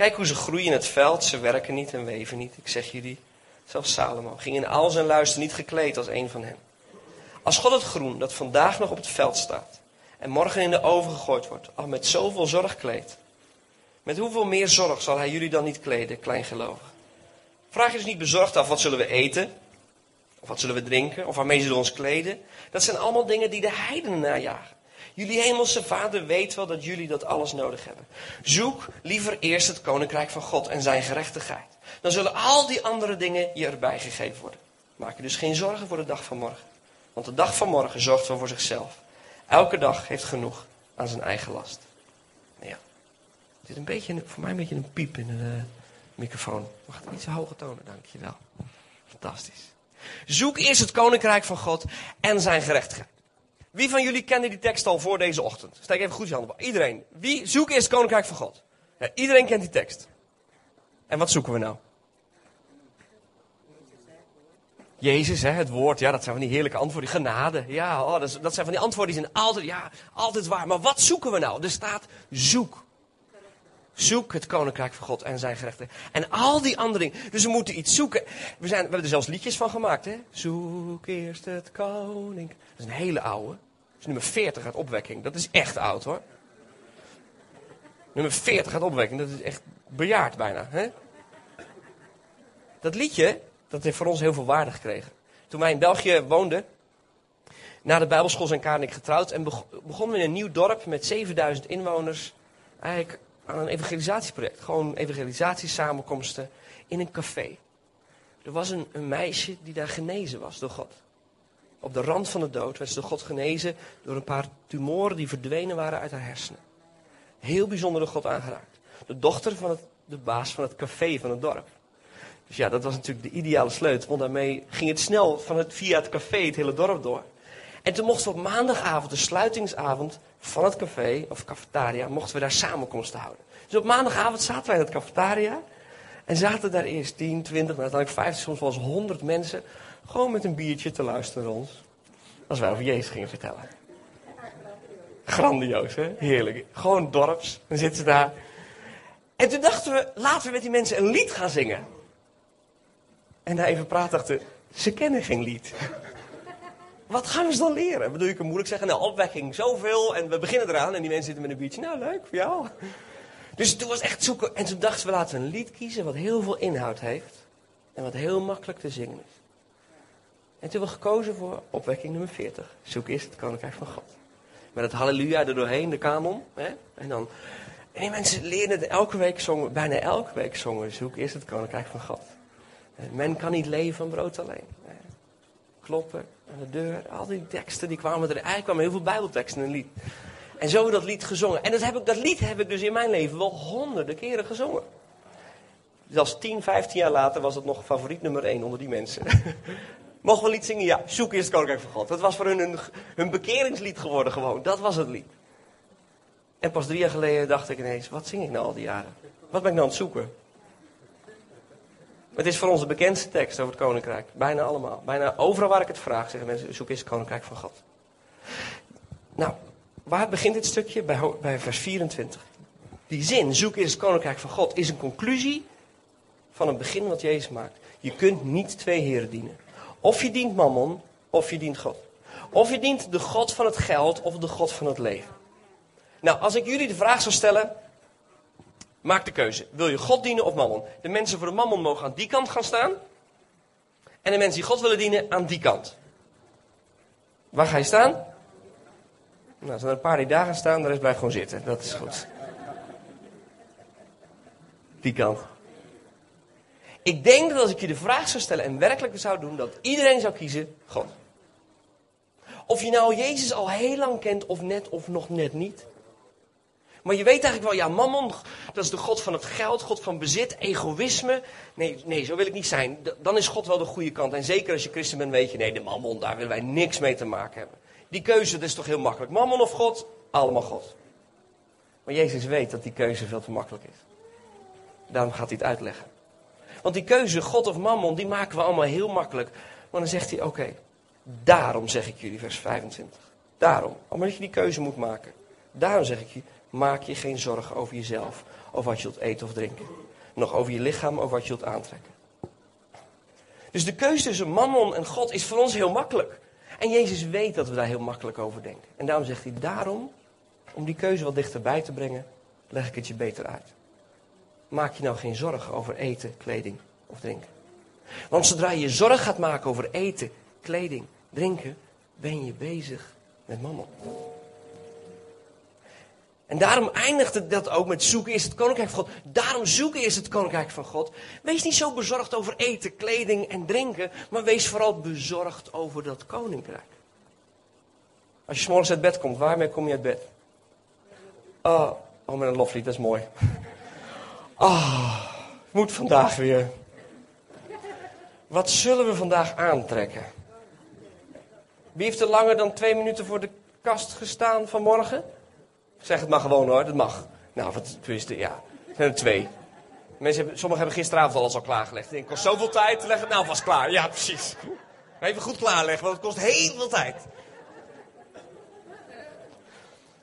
Kijk hoe ze groeien in het veld, ze werken niet en weven niet. Ik zeg jullie, zelfs Salomo ging in al zijn luister niet gekleed als een van hen. Als God het groen dat vandaag nog op het veld staat en morgen in de oven gegooid wordt, al met zoveel zorg kleedt, met hoeveel meer zorg zal hij jullie dan niet kleden, kleingelovig? Vraag je dus niet bezorgd af wat zullen we eten, of wat zullen we drinken, of waarmee zullen we ons kleden. Dat zijn allemaal dingen die de heidenen najagen. Jullie hemelse vader weet wel dat jullie dat alles nodig hebben. Zoek liever eerst het koninkrijk van God en zijn gerechtigheid. Dan zullen al die andere dingen je erbij gegeven worden. Maak je dus geen zorgen voor de dag van morgen. Want de dag van morgen zorgt wel voor zichzelf. Elke dag heeft genoeg aan zijn eigen last. Nou ja, het is een beetje, voor mij een beetje een piep in de microfoon. Mag het iets hoger tonen, dankjewel. Fantastisch. Zoek eerst het koninkrijk van God en zijn gerechtigheid. Wie van jullie kende die tekst al voor deze ochtend? Steek even goed je handen op. Iedereen. Wie zoekt eerst het koninkrijk van God? Ja, iedereen kent die tekst. En wat zoeken we nou? Jezus, hè, het woord, ja, dat zijn van die heerlijke antwoorden. Genade, ja, oh, dat, dat zijn van die antwoorden die zijn altijd, ja, altijd waar. Maar wat zoeken we nou? Er staat zoek. Zoek het koninkrijk van God en zijn gerechtigheid. En al die andere dingen. Dus we moeten iets zoeken. We, zijn, we hebben er zelfs liedjes van gemaakt. Hè? Zoek eerst het koninkrijk. Dat is een hele oude. Is nummer 40 uit opwekking. Dat is echt oud hoor. Nummer 40 uit opwekking. Dat is echt bejaard bijna. Hè? Dat liedje, dat heeft voor ons heel veel waarde gekregen. Toen wij in België woonden, na de Bijbelschool zijn Kaar en ik getrouwd. En begonnen we in een nieuw dorp met 7000 inwoners. Eigenlijk aan een evangelisatieproject. Gewoon evangelisatiesamenkomsten in een café. Er was een, een, meisje die daar genezen was door God. Op de rand van de dood werd ze door God genezen door een paar tumoren die verdwenen waren uit haar hersenen. Heel bijzonder door God aangeraakt. De dochter van het, de baas van het café van het dorp. Dus ja, dat was natuurlijk de ideale sleutel, want daarmee ging het snel van het, via het café het hele dorp door. En toen mochten we op maandagavond, de sluitingsavond van het café, of cafetaria, mochten we daar samenkomsten houden. Dus op maandagavond zaten wij in het cafetaria. En zaten daar eerst 10, 20, maar uiteindelijk 50, soms wel eens 100 mensen. Gewoon met een biertje te luisteren naar ons. Als wij over Jezus gingen vertellen. Grandioos, hè? Heerlijk. Gewoon dorps. Dan zitten ze daar. En toen dachten we, laten we met die mensen een lied gaan zingen. En daar even praten dachten, ze kennen geen lied. Wat gaan we ze dan leren? Bedoel, je kan moeilijk zeggen, nou, opwekking, zoveel. En we beginnen eraan en die mensen zitten met een biertje. Nou, leuk, voor jou. Dus toen was echt zoeken. En toen dachten we, laten we een lied kiezen wat heel veel inhoud heeft. En wat heel makkelijk te zingen is. En toen hebben we gekozen voor opwekking nummer 40. Zoek eerst het koninkrijk van God. Met het halleluja er doorheen, de kanon. Hè? En dan... En die mensen leren het elke week zongen, bijna elke week zongen. Zoek eerst het koninkrijk van God. Men kan niet leven van brood alleen. Kloppen aan de deur. Al die teksten die kwamen er. Eigenlijk kwamen heel veel bijbelteksten in een lied. En zo dat lied gezongen. En dat, heb ik, dat lied heb ik dus in mijn leven wel honderden keren gezongen. Zelfs 10, 15 jaar later was het nog favoriet nummer 1 onder die mensen. Mogen we een lied zingen? Ja, zoek eerst het koninkrijk van God. Dat was voor hun hun, bekeringslied geworden gewoon. Dat was het lied. En pas drie jaar geleden dacht ik ineens, wat zing ik nou al die jaren? Wat ben ik nou aan het zoeken? Het is voor ons de bekendste tekst over het koninkrijk. Bijna allemaal. Bijna overal waar ik het vraag, zeggen mensen, zoek eens het koninkrijk van God. Nou, waar begint dit stukje? Bij, bij vers 24. Die zin, zoek eerst het koninkrijk van God, is een conclusie van het begin wat Jezus maakt. Je kunt niet twee heren dienen. Of je dient mammon, of je dient God. Of je dient de God van het geld, of de God van het leven. Nou, als ik jullie de vraag zou stellen, Maak de keuze. Wil je God dienen of mammon? De mensen voor de mammon mogen aan die kant gaan staan. En de mensen die God willen dienen aan die kant. Waar ga je staan? Nou, als er een paar die daar gaan staan, de rest blijft gewoon zitten. Dat is goed. Die kant. Ik denk dat als ik je de vraag zou stellen en werkelijk zou doen, dat iedereen zou kiezen God. Of je nou Jezus al heel lang kent of net of nog net niet. Maar je weet eigenlijk wel, ja, mammon, dat is de God van het geld, God van bezit, egoïsme. Nee, nee, zo wil ik niet zijn. Dan is God wel de goede kant. En zeker als je christen bent, weet je, nee, de mammon, daar willen wij niks mee te maken hebben. Die keuze, dat is toch heel makkelijk. Mammon of God? Allemaal God. Maar Jezus weet dat die keuze veel te makkelijk is. Daarom gaat hij het uitleggen. Want die keuze, God of mammon, die maken we allemaal heel makkelijk. Maar dan zegt hij, oké, daarom zeg ik jullie, vers 25. Daarom, omdat je die keuze moet maken. Daarom zeg ik je, Maak je geen zorgen over jezelf, over wat je wilt eten of drinken. Nog over je lichaam, over wat je wilt aantrekken. Dus de keuze tussen mammon en God is voor ons heel makkelijk. En Jezus weet dat we daar heel makkelijk over denken. En daarom zegt hij, daarom, om die keuze wat dichterbij te brengen, leg ik het je beter uit. Maak je nou geen zorgen over eten, kleding of drinken. Want zodra je zorg gaat maken over eten, kleding, drinken, ben je bezig met mammon. En daarom eindigt het dat ook met zoeken eerst het koninkrijk van God. Daarom zoek eerst het koninkrijk van God. Wees niet zo bezorgd over eten, kleding en drinken, maar wees vooral bezorgd over dat koninkrijk. Als je s'morgens uit bed komt, waarmee kom je uit bed? Oh, oh met een loflied, dat is mooi. Ah, moet vandaag weer. Wat zullen we vandaag aantrekken? Wie heeft er langer dan twee minuten voor de kast gestaan vanmorgen? Zeg het maar gewoon hoor, dat mag. Nou, wat, tenminste, ja. Er zijn er twee. Mensen hebben, sommigen hebben gisteravond alles al klaargelegd. Het kost zoveel tijd, leg het nou vast klaar. Ja, precies. Even goed klaarleggen, want het kost heel veel tijd.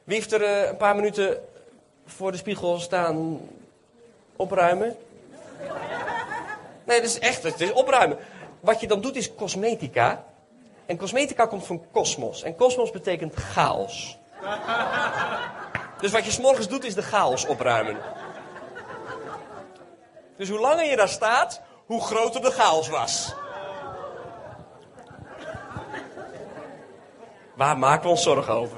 Wie heeft er uh, een paar minuten voor de spiegel staan opruimen? Nee, dat is echt, het is opruimen. Wat je dan doet is cosmetica. En cosmetica komt van kosmos. En kosmos betekent chaos. Dus wat je s'morgens doet is de chaos opruimen. Dus hoe langer je daar staat, hoe groter de chaos was. Waar maken we ons zorgen over?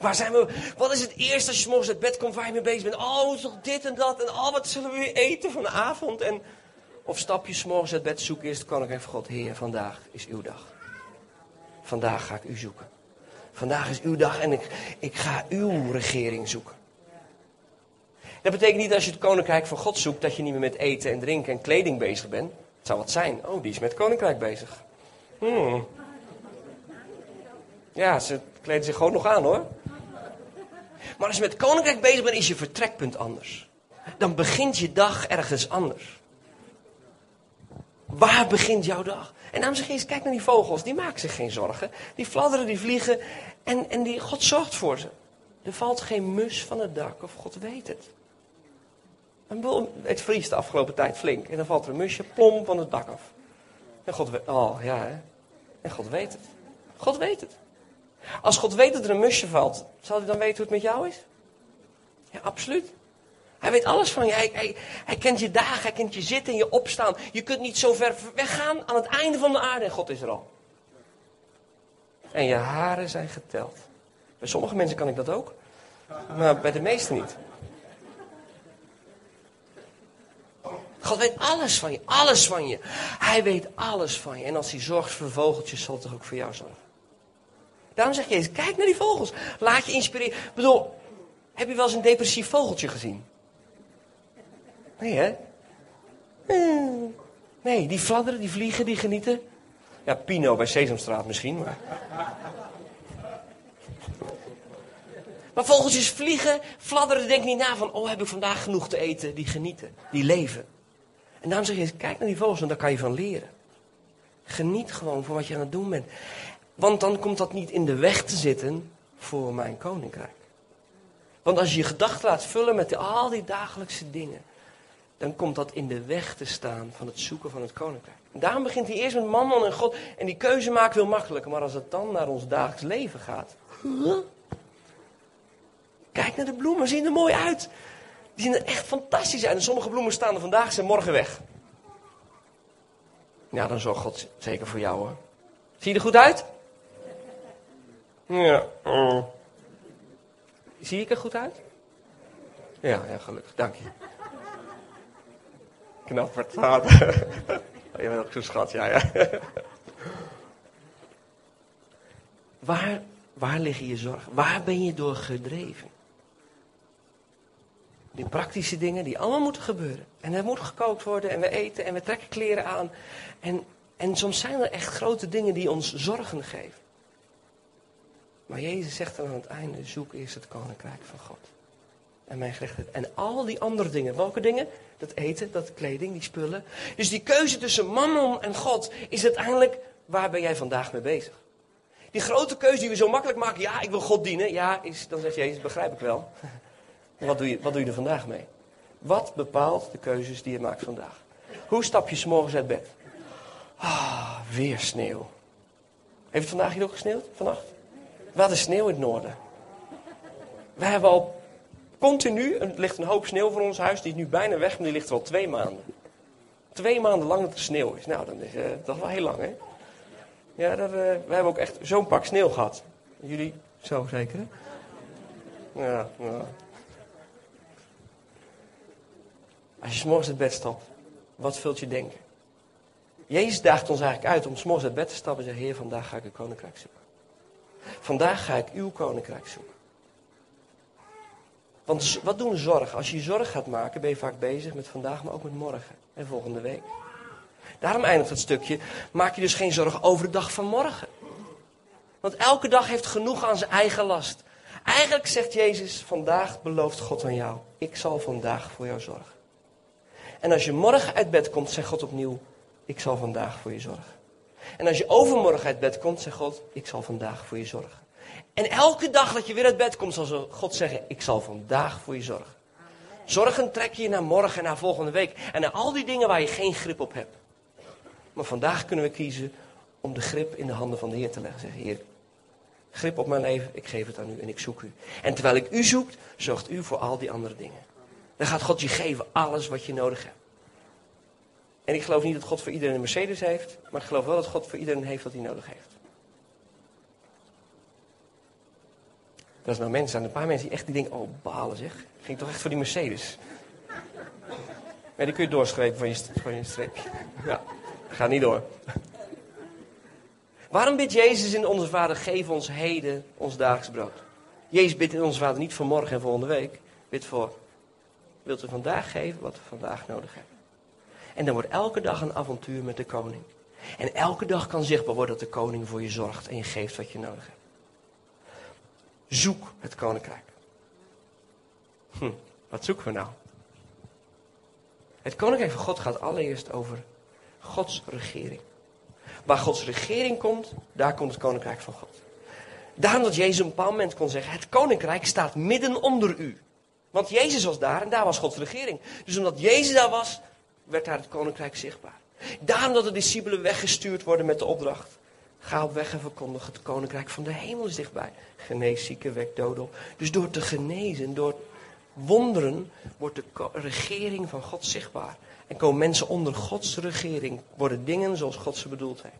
Waar zijn we? Wat is het eerste als je morgens uit bed komt waar je mee bezig bent? Oh, toch dit en dat. En oh, wat zullen we weer eten vanavond? En, of stap je morgens uit bed, zoek eerst kan ik even God. Heer, vandaag is uw dag. Vandaag ga ik u zoeken. Vandaag is uw dag en ik, ik ga uw regering zoeken. Dat betekent niet als je het koninkrijk van God zoekt, dat je niet meer met eten en drinken en kleding bezig bent. Het zou wat zijn. Oh, die is met koninkrijk bezig. Hmm. Ja, ze kleden zich gewoon nog aan hoor. Maar als je met koninkrijk bezig bent, is je vertrekpunt anders. Dan begint je dag ergens anders. Waar begint jouw dag? En dan zeg eens, kijk naar die vogels, die maken zich geen zorgen. Die fladderen, die vliegen en, en die, God zorgt voor ze. Er valt geen mus van het dak of God weet het. Het vriest de afgelopen tijd flink en dan valt er een musje plom van het dak af. En God weet, oh ja hè. En God weet het. God weet het. Als God weet dat er een musje valt, zal hij dan weten hoe het met jou is? Ja, absoluut. Hij weet alles van je. Hij, hij, kent je dagen, hij kent je zitten en je opstaan. Je kunt niet zo ver weggaan aan het einde van de aarde en God is er al. En je haren zijn geteld. Bij sommige mensen kan ik dat ook, maar bij de meesten niet. God weet alles van je, alles van je. Hij weet alles van je. En als hij zorgt voor vogeltjes, zal het toch ook voor jou zorgen. Daarom zeg Jezus, kijk naar die vogels. Laat je inspireren. Ik bedoel, heb je wel eens een depressief vogeltje gezien? Nee, hè? Nee, die fladderen, die vliegen, die genieten. Ja, Pino bij Sesamstraat misschien, maar... Maar vogeltjes vliegen, fladderen, denk niet na van... oh, heb ik vandaag genoeg te eten? Die genieten, die leven. En daarom zeg je, kijk naar die vogels en daar kan je van leren. Geniet gewoon van wat je aan het doen bent. Want dan komt dat niet in de weg te zitten voor mijn koninkrijk. Want als je je gedachten laat vullen met al die dagelijkse dingen dan komt dat in de weg te staan van het zoeken van het koninkrijk. daarom begint hij eerst met mammon en God. En die keuze maakt heel makkelijker. Maar als het dan naar ons dagelijks leven gaat. Kijk naar de bloemen, zien er mooi uit. Die zien er echt fantastisch uit. En sommige bloemen staan er vandaag en morgen weg. Ja, dan zorgt God zeker voor jou hoor. Zie je er goed uit? Ja. Oh. Zie ik er goed uit? Ja, ja, gelukkig. Dank je. Vader. Oh, je bent ook zo'n schat, ja, ja. Waar, waar liggen je zorgen? Waar ben je door gedreven? Die praktische dingen die allemaal moeten gebeuren. En er moet gekookt worden en we eten en we trekken kleren aan. En, en soms zijn er echt grote dingen die ons zorgen geven. Maar Jezus zegt dan aan het einde, zoek eerst het koninkrijk van God. En mijn gerechtigheid. En al die andere dingen. Welke dingen? Dat eten, dat kleding, die spullen. Dus die keuze tussen mammon en God is uiteindelijk, waar ben jij vandaag mee bezig? Die grote keuze die we zo makkelijk maken. Ja, ik wil God dienen. Ja, is, dan zegt Jezus, begrijp ik wel. wat, doe je, wat doe je er vandaag mee? Wat bepaalt de keuzes die je maakt vandaag? Hoe stap je s'morgens uit bed? Ah, weer sneeuw. Heeft het vandaag hier ook gesneeuwd? Vannacht? Wat is sneeuw in het noorden. We hebben al continu, er ligt een hoop sneeuw voor ons huis. Die is nu bijna weg, maar die ligt er al twee maanden. Twee maanden lang dat er sneeuw is. Nou, dan is uh, dat wel heel lang, hè? Ja, dat, uh, we hebben ook echt zo'n pak sneeuw gehad. Jullie zo zeker, hè? Ja, ja. Als je s'morgens uit bed stapt, wat vult je denken? Jezus daagt ons eigenlijk uit om s'morgens uit bed te stappen en zeggen: Heer, vandaag ga ik een koninkrijk zoeken. Vandaag ga ik uw koninkrijk zoeken. Want wat doen zorgen? Als je je zorg gaat maken, ben je vaak bezig met vandaag, maar ook met morgen en volgende week. Daarom eindigt het stukje, maak je dus geen zorgen over de dag van morgen. Want elke dag heeft genoeg aan zijn eigen last. Eigenlijk zegt Jezus, vandaag belooft God aan jou, ik zal vandaag voor jou zorgen. En als je morgen uit bed komt, zegt God opnieuw, ik zal vandaag voor je zorgen. En als je overmorgen uit bed komt, zegt God, ik zal vandaag voor je zorgen. En elke dag dat je weer uit bed komt, zal God zeggen, ik zal vandaag voor je zorgen. Zorgen trek je naar morgen en naar volgende week. En naar al die dingen waar je geen grip op hebt. Maar vandaag kunnen we kiezen om de grip in de handen van de Heer te leggen. Zeggen, Heer, grip op mijn leven, ik geef het aan u en ik zoek u. En terwijl ik u zoekt, zorgt u voor al die andere dingen. Dan gaat God je geven alles wat je nodig hebt. En ik geloof niet dat God voor iedereen een Mercedes heeft, maar ik geloof wel dat God voor iedereen heeft wat hij nodig heeft. Dat is nou mensen, aan een paar mensen die echt die denken, oh balen zeg, ging toch echt voor die Mercedes. Maar die kun je doorschrijven van je, van je streepje. Ja, gaat niet door. Waarom bidt Jezus in onze Vader, geef ons heden ons dagelijks brood? Jezus bidt in onze Vader niet voor morgen en volgende week, bidt voor, wilt u vandaag geven wat we vandaag nodig hebben? En dan wordt elke dag een avontuur met de koning. En elke dag kan zichtbaar worden dat de koning voor je zorgt en je geeft wat je nodig hebt. Zoek het koninkrijk. Hm, wat zoeken we nou? Het koninkrijk van God gaat allereerst over Gods regering. Waar Gods regering komt, daar komt het koninkrijk van God. Daarom dat Jezus op een bepaald moment kon zeggen: Het koninkrijk staat midden onder u. Want Jezus was daar en daar was Gods regering. Dus omdat Jezus daar was, werd daar het koninkrijk zichtbaar. Daarom dat de discipelen weggestuurd worden met de opdracht. Ga op weg en verkondig het koninkrijk van de hemel is dichtbij. Genees zieken, wek doden op. Dus door te genezen, door wonderen, wordt de regering van God zichtbaar. En komen mensen onder Gods regering, worden dingen zoals God ze bedoeld heeft.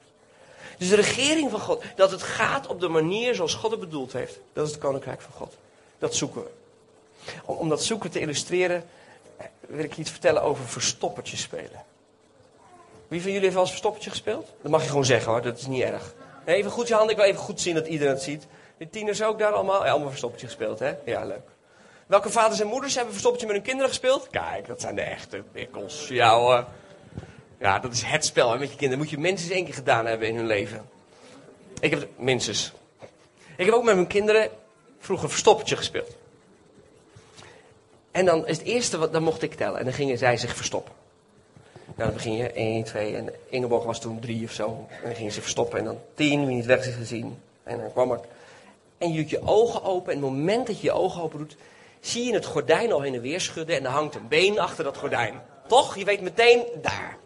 Dus de regering van God, dat het gaat op de manier zoals God het bedoeld heeft, dat is het koninkrijk van God. Dat zoeken we. Om, om dat zoeken te illustreren, wil ik iets vertellen over verstoppertjes spelen. Wie van jullie heeft wel eens verstoppertje gespeeld? Dat mag je gewoon zeggen hoor, dat is niet erg. Even goed je handen, ik wil even goed zien dat iedereen het ziet. De tieners ook daar allemaal? Allemaal verstoppertje gespeeld, hè? Ja, leuk. Welke vaders en moeders hebben verstoppertje met hun kinderen gespeeld? Kijk, dat zijn de echte wikkels. Ja hoor. Ja, dat is het spel hè, met je kinderen. moet je minstens één keer gedaan hebben in hun leven. Ik heb minstens. Ik heb ook met mijn kinderen vroeger verstoppertje gespeeld. En dan is het eerste, wat, dan mocht ik tellen. En dan gingen zij zich verstoppen. Nou, dan begin je 1, 2 en Ingeborg was toen 3 of zo. En dan gingen ze verstoppen en dan 10, wie niet weg is gezien. En dan kwam ik. En je doet je ogen open en het moment dat je je ogen open doet, zie je het gordijn al in en weer schudden en er hangt een been achter dat gordijn. Toch? Je weet meteen daar.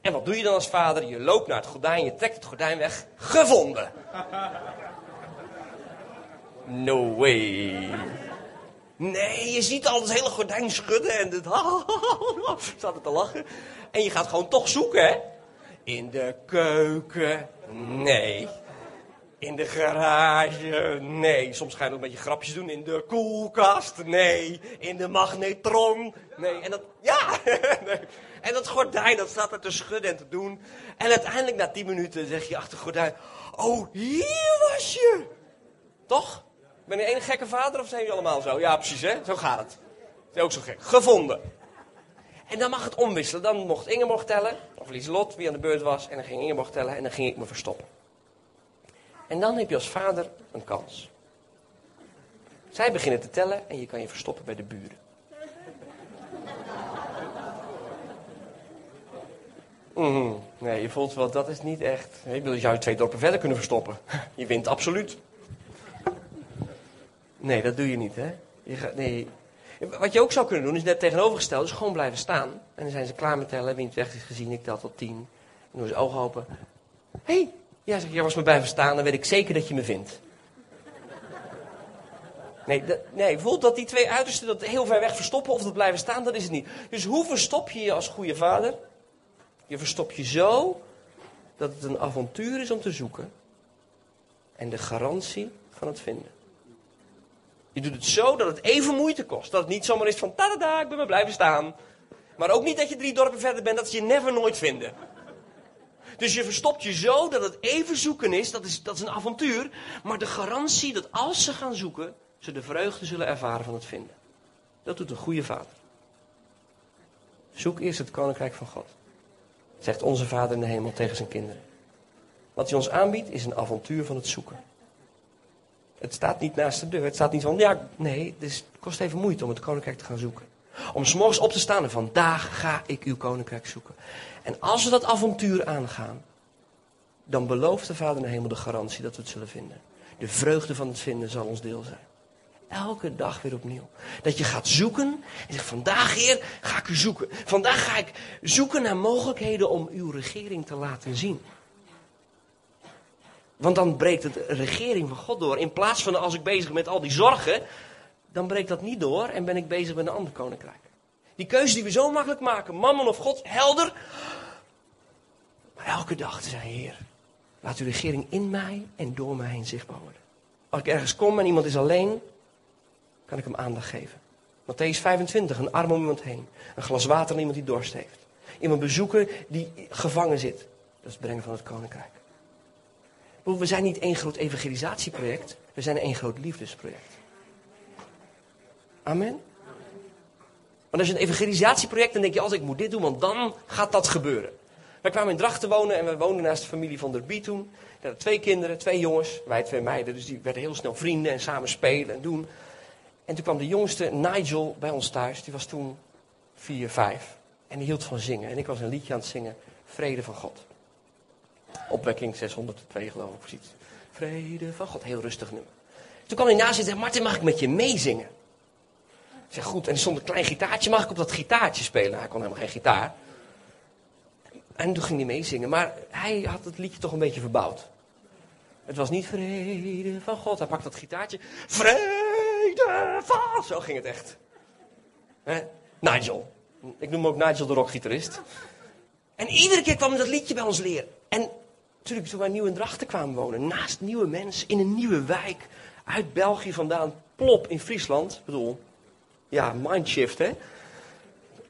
En wat doe je dan als vader? Je loopt naar het gordijn, je trekt het gordijn weg. Gevonden. No way. Nee, je ziet al het hele gordijn schudden en het staat er te lachen. En je gaat gewoon toch zoeken, hè? In de keuken, nee. In de garage, nee. Soms ga je nog een beetje grapjes doen. In de koelkast, nee. In de magnetron, nee. En dat, ja, nee. En dat gordijn, dat staat er te schudden en te doen. En uiteindelijk na tien minuten zeg je achter het gordijn... Oh, hier was je! Toch? Ben je één gekke vader of zijn jullie allemaal zo? Ja, precies, hè? Zo gaat het. Dat is ook zo gek. Gevonden. En dan mag het omwisselen. Dan mocht Ingeborg tellen, of Lieselot, wie aan de beurt was. En dan ging Ingeborg tellen en dan ging ik me verstoppen. En dan heb je als vader een kans. Zij beginnen te tellen en je kan je verstoppen bij de buren. Mm Nee, je voelt wel, dat is niet echt. Je zou je twee dorpen verder kunnen verstoppen. Je wint absoluut. Nee, dat doe je niet, hè? Je gaat, nee. Wat je ook zou kunnen doen, is net tegenovergesteld, is gewoon blijven staan. En dan zijn ze klaar met tellen, wie het weg is gezien, ik tel tot tien. En doen ze ogen open. Hé, hey, ja, zeg, jij was me blijven staan, dan weet ik zeker dat je me vindt. Nee, dat, nee, voelt dat die twee uitersten dat heel ver weg verstoppen of dat blijven staan, dat is het niet. Dus hoe verstop je je als goede vader? Je verstop je zo dat het een avontuur is om te zoeken en de garantie van het vinden. Je doet het zo dat het even moeite kost. Dat het niet zomaar is van, tada, ik ben maar blijven staan. Maar ook niet dat je drie dorpen verder bent, dat ze je never nooit vinden. Dus je verstopt je zo dat het even zoeken is, dat is, dat is een avontuur. Maar de garantie dat als ze gaan zoeken, ze de vreugde zullen ervaren van het vinden. Dat doet een goede vader. Zoek eerst het koninkrijk van God. Zegt onze vader in de hemel tegen zijn kinderen. Wat hij ons aanbiedt is een avontuur van het zoeken. Het staat niet naast de deur. Het staat niet van, ja, nee, het kost even moeite om het koninkrijk te gaan zoeken. Om s'morgens op te staan en vandaag ga ik uw koninkrijk zoeken. En als we dat avontuur aangaan, dan belooft de Vader in de hemel de garantie dat we het zullen vinden. De vreugde van het vinden zal ons deel zijn. Elke dag weer opnieuw. Dat je gaat zoeken en zegt, vandaag Heer, ga ik u zoeken. Vandaag ga ik zoeken naar mogelijkheden om uw regering te laten zien. Want dan breekt de regering van God door. In plaats van als ik bezig ben met al die zorgen, dan breekt dat niet door en ben ik bezig met een ander koninkrijk. Die keuze die we zo makkelijk maken, mammon of God, helder. Maar elke dag te zijn, Heer, laat uw regering in mij en door mij heen zichtbaar worden. Als ik ergens kom en iemand is alleen, kan ik hem aandacht geven. Matthäus 25, een arm om iemand heen. Een glas water aan iemand die dorst heeft. Iemand bezoeken die gevangen zit. Dat is het brengen van het koninkrijk. We zijn niet één groot evangelisatieproject. We zijn één groot liefdesproject. Amen. Want als je een evangelisatieproject, dan denk je altijd, ik moet dit doen, want dan gaat dat gebeuren. Wij kwamen in Drachten wonen en we woonden naast de familie van der Bie toen. Hadden twee kinderen, twee jongens, wij twee meiden. Dus die werden heel snel vrienden en samen spelen en doen. En toen kwam de jongste, Nigel, bij ons thuis. Die was toen vier, vijf. En die hield van zingen. En ik was een liedje aan het zingen. Vrede van God. Opwekking 602 geloof ik, precies. Vrede van God, heel rustig nummer. Toen kwam hij naast en zei, Martin, mag ik met je meezingen? Ik zeg, goed. En er een klein gitaartje, mag ik op dat gitaartje spelen? Hij kon helemaal geen gitaar. En toen ging hij meezingen. Maar hij had het liedje toch een beetje verbouwd. Het was niet vrede van God. Hij pakte dat gitaartje. Vrede van... Zo ging het echt. Nigel. Ik noem ook Nigel de rockgitarist. En iedere keer kwam dat liedje bij ons leren. En natuurlijk toen wij nieuw in Drachten kwamen wonen. Naast nieuwe mensen. In een nieuwe wijk. Uit België vandaan. Plop in Friesland. Ik bedoel, ja, mindshift hè.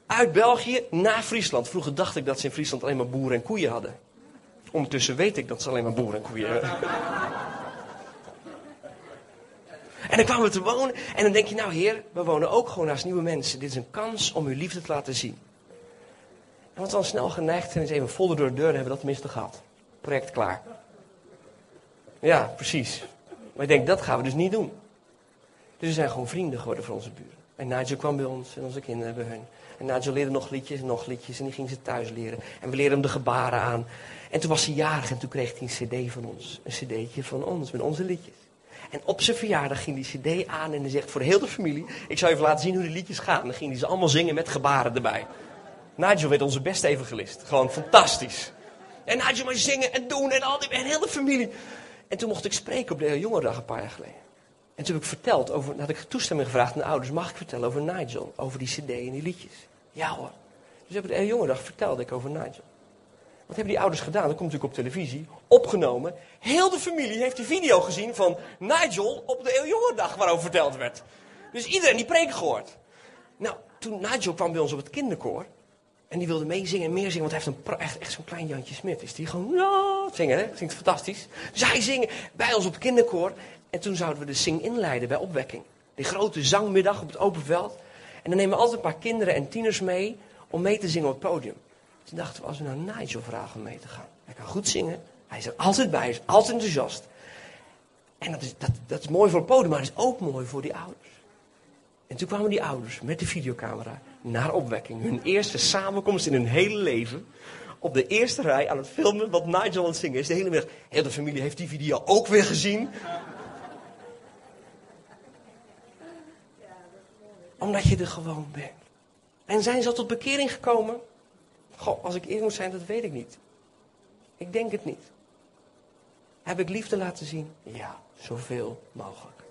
Uit België naar Friesland. Vroeger dacht ik dat ze in Friesland alleen maar boeren en koeien hadden. Ondertussen weet ik dat ze alleen maar boeren en koeien hebben. En dan kwamen we te wonen. En dan denk je, nou heer, we wonen ook gewoon naast nieuwe mensen. Dit is een kans om uw liefde te laten zien. En wat we dan snel geneigd zijn, is even folder door de deur en hebben we dat tenminste gehad. Project klaar. Ja, precies. Maar ik denk, dat gaan we dus niet doen. Dus we zijn gewoon vrienden geworden voor onze buren. En Nigel kwam bij ons en onze kinderen bij hun. En Nigel leerde nog liedjes en nog liedjes en die ging ze thuis leren. En we leerden hem de gebaren aan. En toen was hij jarig en toen kreeg hij een cd van ons. Een cd'tje van ons, met onze liedjes. En op zijn verjaardag ging die cd aan en hij zegt voor de hele familie... Ik zal even laten zien hoe de liedjes gaan. En dan ging hij ze allemaal zingen met gebaren erbij. Nigel werd onze beste evangelist. Gewoon fantastisch. En Nigel maar zingen en doen en al die, en heel de familie. En toen mocht ik spreken op de jongerendag een paar jaar geleden. En toen heb ik verteld over, had ik toestemming gevraagd aan de ouders, mag ik vertellen over Nigel? Over die cd en die liedjes? Ja hoor. Dus op de jongerendag vertelde ik over Nigel. Wat hebben die ouders gedaan? Dat komt natuurlijk op televisie. Opgenomen. Heel de familie heeft die video gezien van Nigel op de jongerendag waarover verteld werd. Dus iedereen die preek gehoord. Nou, toen Nigel kwam bij ons op het kinderkoor. En die wilde meezingen en meer zingen, want hij heeft een echt, echt zo'n klein Jantje Smit. Is die gewoon zingen, hè? Zingt fantastisch. Dus hij zingen bij ons op het kinderkoor. En toen zouden we de zing inleiden bij opwekking. Die grote zangmiddag op het open veld. En dan nemen we altijd een paar kinderen en tieners mee om mee te zingen op het podium. Toen dachten we, als we nou Nigel vragen om mee te gaan. Hij kan goed zingen. Hij is er altijd bij. Hij is altijd enthousiast. En dat is, dat, dat is mooi voor het podium, maar het is ook mooi voor die ouders. En toen kwamen die ouders met de videocamera naar opwekking. Hun eerste samenkomst in hun hele leven. op de eerste rij aan het filmen wat Nigel aan het zingen is. De hele middag. De familie heeft die video ook weer gezien. Omdat je er gewoon bent. En zijn ze al tot bekering gekomen? Goh, als ik eerlijk moet zijn, dat weet ik niet. Ik denk het niet. Heb ik liefde laten zien? Ja, zoveel mogelijk.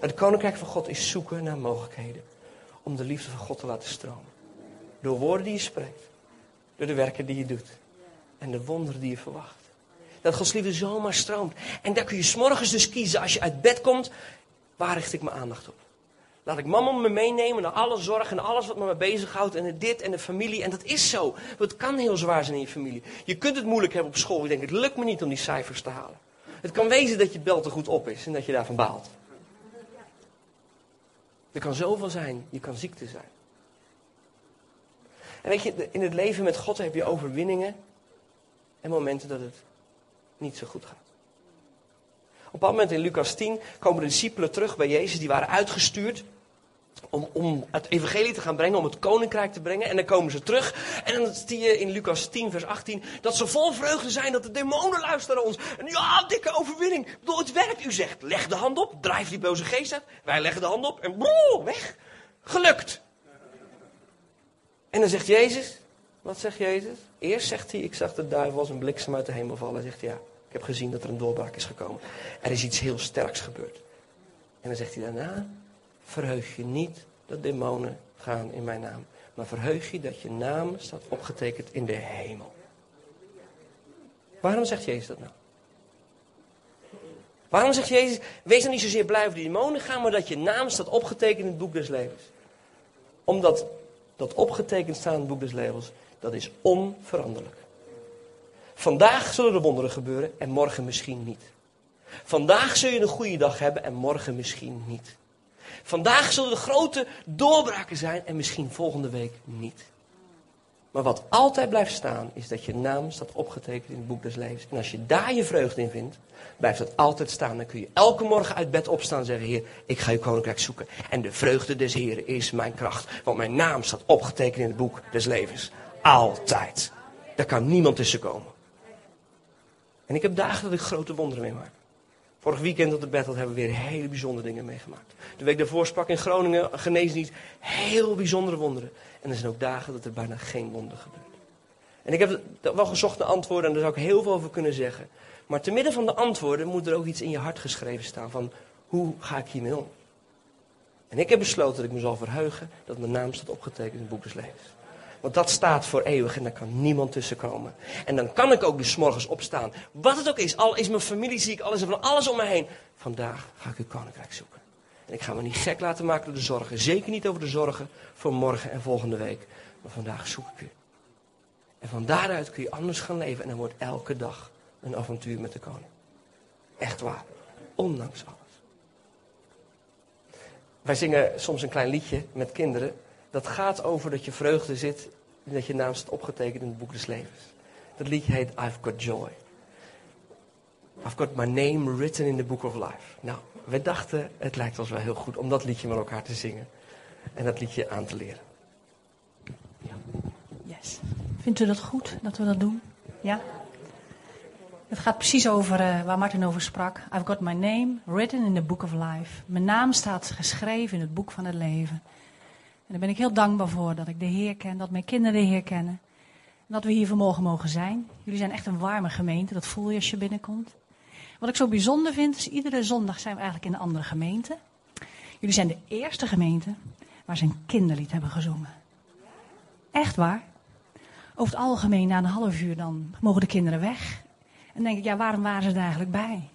Het koninkrijk van God is zoeken naar mogelijkheden om de liefde van God te laten stromen. Door woorden die je spreekt, door de werken die je doet en de wonderen die je verwacht. Dat Gods liefde zomaar stroomt. En daar kun je s'morgens dus kiezen als je uit bed komt, waar richt ik mijn aandacht op? Laat ik mama me meenemen naar alle zorg en alles wat me bezighoudt en dit en de familie. En dat is zo. Het kan heel zwaar zijn in je familie. Je kunt het moeilijk hebben op school. Je denkt, het lukt me niet om die cijfers te halen. Het kan wezen dat je bel te goed op is en dat je daarvan baalt. Er kan zoveel zijn. Je kan ziekte zijn. En weet je, in het leven met God heb je overwinningen en momenten dat het niet zo goed gaat. Op een moment in Lucas 10 komen de discipelen terug bij Jezus. Die waren uitgestuurd om, om het evangelie te gaan brengen, om het koninkrijk te brengen. En dan komen ze terug. En dan zie je in Lucas 10, vers 18, dat ze vol vreugde zijn, dat de demonen luisteren naar ons. En ja, dikke overwinning. Ik bedoel, het werkt. U zegt, leg de hand op, drijf die boze geest uit. Wij leggen de hand op en broer, weg. Gelukt. En dan zegt Jezus, wat zegt Jezus? Eerst zegt hij, ik zag de duivel als een bliksem uit de hemel vallen. Hij zegt, ja, ik heb gezien dat er een doorbraak is gekomen. Er is iets heel sterks gebeurd. En dan zegt hij daarna, verheug je niet dat demonen gaan in mijn naam. Maar verheug je dat je naam staat opgetekend in de hemel. Waarom zegt Jezus dat nou? Waarom zegt Jezus, wees dan niet zozeer blij over die demonen gaan, maar dat je naam staat opgetekend in het boek des levens. Omdat dat opgetekend staat in het boek des levens, dat is onveranderlijk. Vandaag zullen er wonderen gebeuren en morgen misschien niet. Vandaag zul je een goede dag hebben en morgen misschien niet. Vandaag zullen er grote doorbraken zijn en misschien volgende week niet. Maar wat altijd blijft staan, is dat je naam staat opgetekend in het boek des levens. En als je daar je vreugde in vindt, blijft dat altijd staan. Dan kun je elke morgen uit bed opstaan en zeggen, Heer, ik ga je koninkrijk zoeken. En de vreugde des Heeren is mijn kracht. Want mijn naam staat opgetekend in het boek des levens. Altijd. Daar kan niemand tussen komen. En ik heb dagen dat ik grote wonderen meemaak. Vorig weekend op de battle hebben we weer hele bijzondere dingen meegemaakt. De week daarvoor sprak in Groningen niet Heel bijzondere wonderen. En er zijn ook dagen dat er bijna geen wonder gebeurt. En ik heb wel gezocht antwoorden en daar zou ik heel veel over kunnen zeggen. Maar te midden van de antwoorden moet er ook iets in je hart geschreven staan van hoe ga ik hiermee om? En ik heb besloten dat ik me zal verheugen dat mijn naam staat opgetekend in het boek des levens. Want dat staat voor eeuwig en daar kan niemand tussen komen. En dan kan ik ook dus morgens opstaan. Wat het ook is, al is mijn familie ziek, al is van alles om me heen. Vandaag ga ik uw koninkrijk zoeken. En ik ga me niet gek laten maken door de zorgen. Zeker niet over de zorgen voor morgen en volgende week. Maar vandaag zoek ik u. En van daaruit kun je anders gaan leven. En dan wordt elke dag een avontuur met de koning. Echt waar. Ondanks alles. Wij zingen soms een klein liedje met kinderen dat gaat over dat je vreugde zit en dat je naam staat opgetekend in het boek des levens. Dat liedje heet I've Got Joy. I've got my name written in the book of life. Nou, we dachten, het lijkt ons wel heel goed om dat liedje met elkaar te zingen. En dat liedje aan te leren. Ja. Yes. Vindt u dat goed, dat we dat doen? Ja? Het gaat precies over uh, waar Martin over sprak. I've got my name written in the book of life. Mijn naam staat geschreven in het boek van het leven. En daar ben ik heel dankbaar voor dat ik de Heer ken, dat mijn kinderen de Heer kennen. En dat we hier vanmorgen mogen zijn. Jullie zijn echt een warme gemeente, dat voel je als je binnenkomt. Wat ik zo bijzonder vind, is iedere zondag zijn we eigenlijk in een andere gemeente. Jullie zijn de eerste gemeente waar ze een kinderlied hebben gezongen. Echt waar. Over het algemeen, na een half uur, dan mogen de kinderen weg. En dan denk ik, ja, waarom waren ze er eigenlijk bij?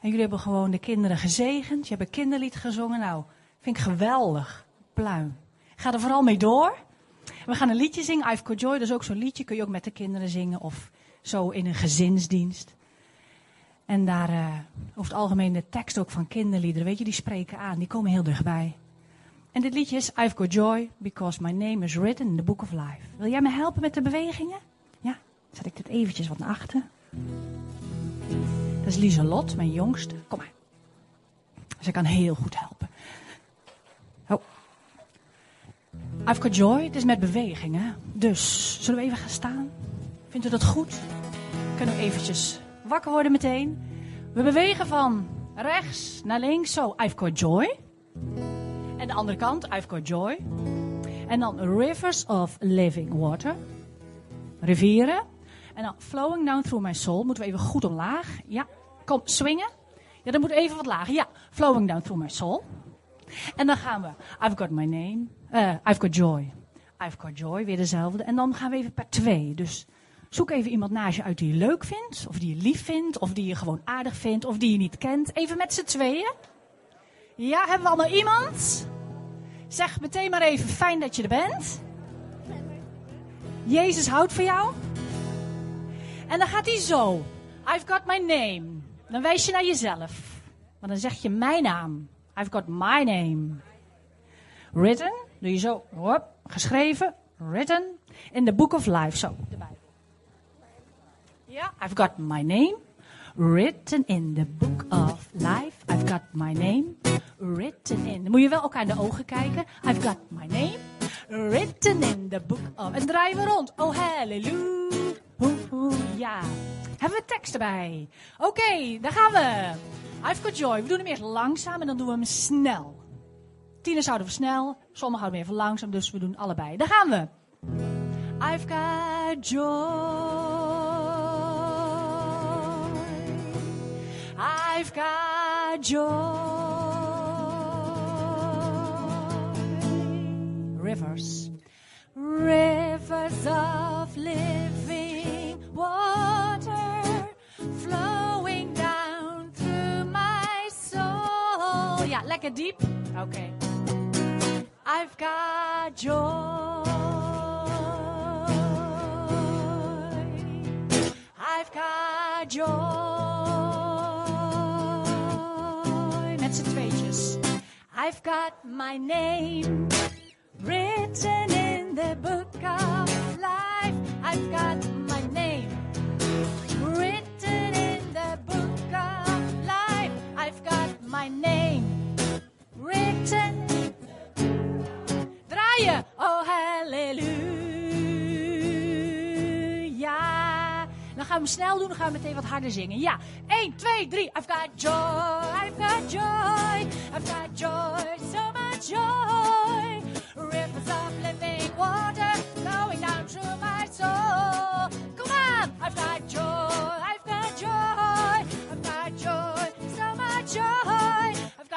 En jullie hebben gewoon de kinderen gezegend. Je hebt een kinderlied gezongen. Nou, vind ik geweldig pluim. Ga er vooral mee door. We gaan een liedje zingen, I've Got Joy. Dat is ook zo'n liedje, kun je ook met de kinderen zingen of zo in een gezinsdienst. En daar, uh, over het algemeen, de tekst ook van kinderliederen, weet je, die spreken aan, die komen heel dichtbij. En dit liedje is I've Got Joy because my name is written in the book of life. Wil jij me helpen met de bewegingen? Ja, zet ik dit eventjes wat naar achter. Dat is Lieselot, mijn jongste. Kom maar. Ze kan heel goed helpen. Oh. I've got joy, het is met bewegingen. Dus, zullen we even gaan staan? Vindt u dat goed? Kunnen we eventjes wakker worden meteen? We bewegen van rechts naar links. Zo, I've got joy. En de andere kant, I've got joy. En dan rivers of living water. Rivieren. En dan flowing down through my soul. Moeten we even goed omlaag. Ja, kom, swingen. Ja, dan moet even wat lager. Ja, flowing down through my soul. En dan gaan we, I've got my name. Uh, I've got joy. I've got joy, weer dezelfde. En dan gaan we even per twee. Dus zoek even iemand naast je uit die je leuk vindt. Of die je lief vindt. Of die je gewoon aardig vindt. Of die je niet kent. Even met z'n tweeën. Ja, hebben we allemaal iemand? Zeg meteen maar even, fijn dat je er bent. Jezus houdt van jou. En dan gaat hij zo. I've got my name. Dan wijs je naar jezelf. Maar dan zeg je mijn naam. I've got my name. Written. Doe je zo. Hop, geschreven. Written. In the book of life. Zo, Bijbel. Ja, I've got my name. Written in the book of life. I've got my name. Written in. Moet je wel elkaar in de ogen kijken. I've got my name. Written in the book of. En draaien we rond. Oh, hallelujah. Ja. Hebben we tekst erbij? Oké, okay, daar gaan we. I've got joy. We doen hem eerst langzaam en dan doen we hem snel. Tieners houden we snel, sommigen houden we even langzaam, dus we doen allebei. Daar gaan we. I've got joy. I've got joy. Rivers. Rivers of living lekker diep. Oké. Okay. I've got joy. I've got joy. Met z'n tweetjes. I've got my name written in the book of life. I've got my name written in the book of life. I've got my name written. Draaien, oh halleluja. Dan gaan we snel doen, dan gaan we meteen wat harder zingen. Ja, 1, 2, 3. I've got joy, I've got joy, I've got joy, so much joy. Rivers of living water flowing down through my soul. Come on, I've got joy, I've got joy, I've got joy, so much joy.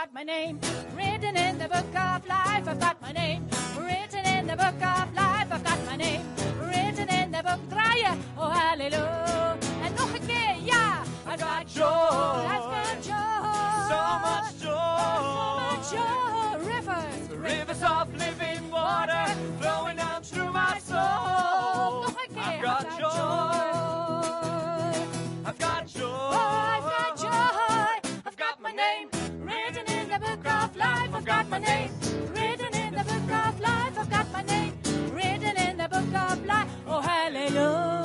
Got my name written in the book of life. I've got my name written in the book of life. I've got my name written in the book. Draaien, oh hallelujah. En nog een keer, ja. I've got joy, I've got joy. So much joy. So much joy. Rivers, Rivers of living water flowing down through my soul. Nog een keer. I've got joy. I've got my name written in the book of life. I've got my name written in the book of life. Oh, hallelujah.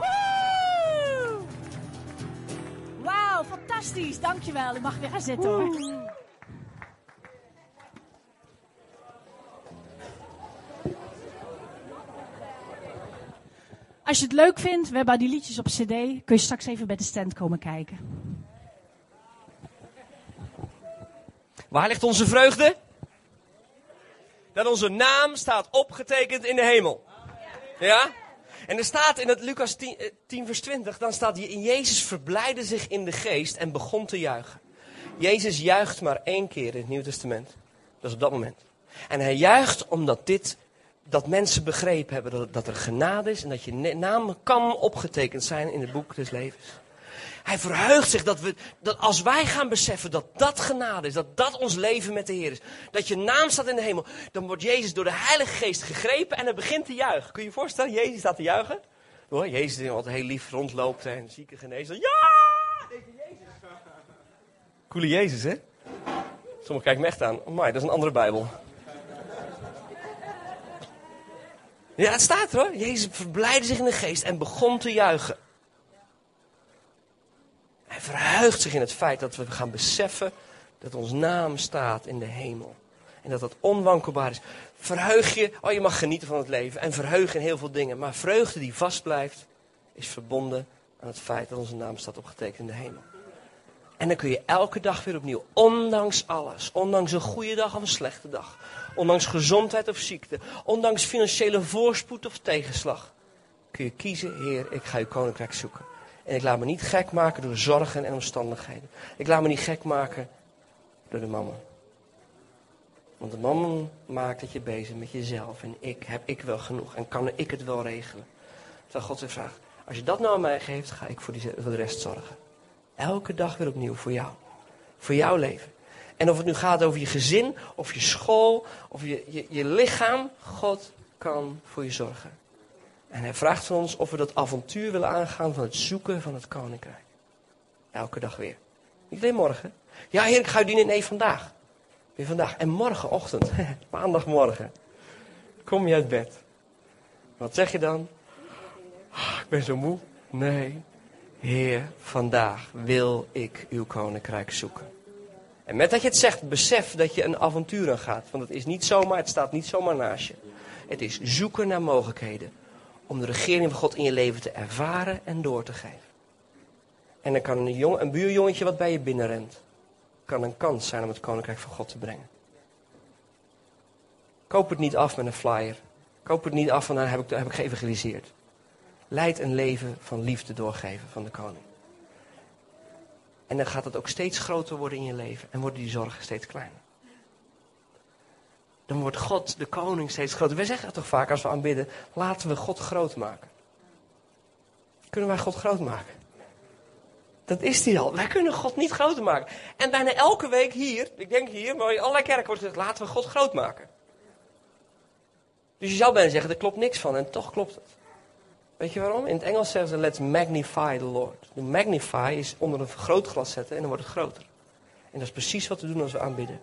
Woo! Wauw, fantastisch. Dankjewel. Ik mag weer gaan zitten hoor. Als je het leuk vindt, we hebben die liedjes op cd. Kun je straks even bij de stand komen kijken. Waar ligt onze vreugde? Dat onze naam staat opgetekend in de hemel. Ja? En er staat in het Lucas 10, eh, 10 vers 20, dan staat hier in Jezus verblijde zich in de geest en begon te juichen. Jezus juicht maar één keer in het Nieuw Testament. Dat is op dat moment. En hij juicht omdat dit, dat mensen begrepen hebben dat, dat er genade is en dat je naam kan opgetekend zijn in het boek des levens. Hij verheugt zich dat, we, dat als wij gaan beseffen dat dat genade is, dat dat ons leven met de Heer is, dat je naam staat in de hemel, dan wordt Jezus door de Heilige Geest gegrepen en hij begint te juichen. Kun je je voorstellen, Jezus staat te juichen? Hoor, Jezus die altijd heel lief rondloopt en zieken genezen. Ja! Jezus. Coole Jezus, hè? Sommigen kijken me echt aan. My, dat is een andere Bijbel. Ja, het staat er hoor. Jezus verblijde zich in de geest en begon te juichen. Hij verheugt zich in het feit dat we gaan beseffen dat ons naam staat in de hemel. En dat dat onwankelbaar is. Verheug je, oh je mag genieten van het leven en verheug in heel veel dingen. Maar vreugde die vastblijft, is verbonden aan het feit dat onze naam staat opgetekend in de hemel. En dan kun je elke dag weer opnieuw, ondanks alles, ondanks een goede dag of een slechte dag, ondanks gezondheid of ziekte, ondanks financiële voorspoed of tegenslag, kun je kiezen, Heer, ik ga uw koninkrijk zoeken. En ik laat me niet gek maken door zorgen en omstandigheden. Ik laat me niet gek maken door de mannen. Want de mannen maakt dat je bezig met jezelf. En ik, heb ik wel genoeg? En kan ik het wel regelen? Terwijl God zich vraagt, als je dat nou aan mij geeft, ga ik voor, die, voor de rest zorgen. Elke dag weer opnieuw voor jou. Voor jouw leven. En of het nu gaat over je gezin, of je school, of je, je lichaam, God kan voor je zorgen. En hij vraagt van ons of we dat avontuur willen aangaan van het zoeken van het koninkrijk. Elke dag weer. Niet alleen morgen. Ja, heer, ik ga u dienen. Nee, vandaag. Weer vandaag. En morgenochtend, maandagmorgen, kom je uit bed. Wat zeg je dan? Ah, ik ben zo moe. Nee, Heer, vandaag wil ik uw koninkrijk zoeken. En met dat je het zegt, besef dat je een avontuur aan gaat. Want het is niet zomaar, het staat niet zomaar naast je. Het is zoeken naar mogelijkheden om de regering van God in je leven te ervaren en door te geven. En dan kan een, jong, een buurjongetje wat bij je binnenrent, kan een kans zijn om het koninkrijk van God te brengen. Koop het niet af met een flyer. Koop het niet af van, nou heb ik, heb ik geëvangeliseerd. Leid een leven van liefde doorgeven van de koning. En dan gaat het ook steeds groter worden in je leven en worden die zorgen steeds kleiner. Dan wordt God, de koning, steeds groter. Wij zeggen toch vaak als we aanbidden, laten we God groot maken. Kunnen wij God groot maken? Dat is hij al. Wij kunnen God niet groter maken. En bijna elke week hier, ik denk hier, maar in allerlei kerken wordt gezegd, laten we God groot maken. Dus je zou bijna zeggen, er klopt niks van en toch klopt het. Weet je waarom? In het Engels zeggen ze, let's magnify the Lord. De magnify is onder een vergrootglas zetten en dan wordt het groter. En dat is precies wat we doen als we aanbidden.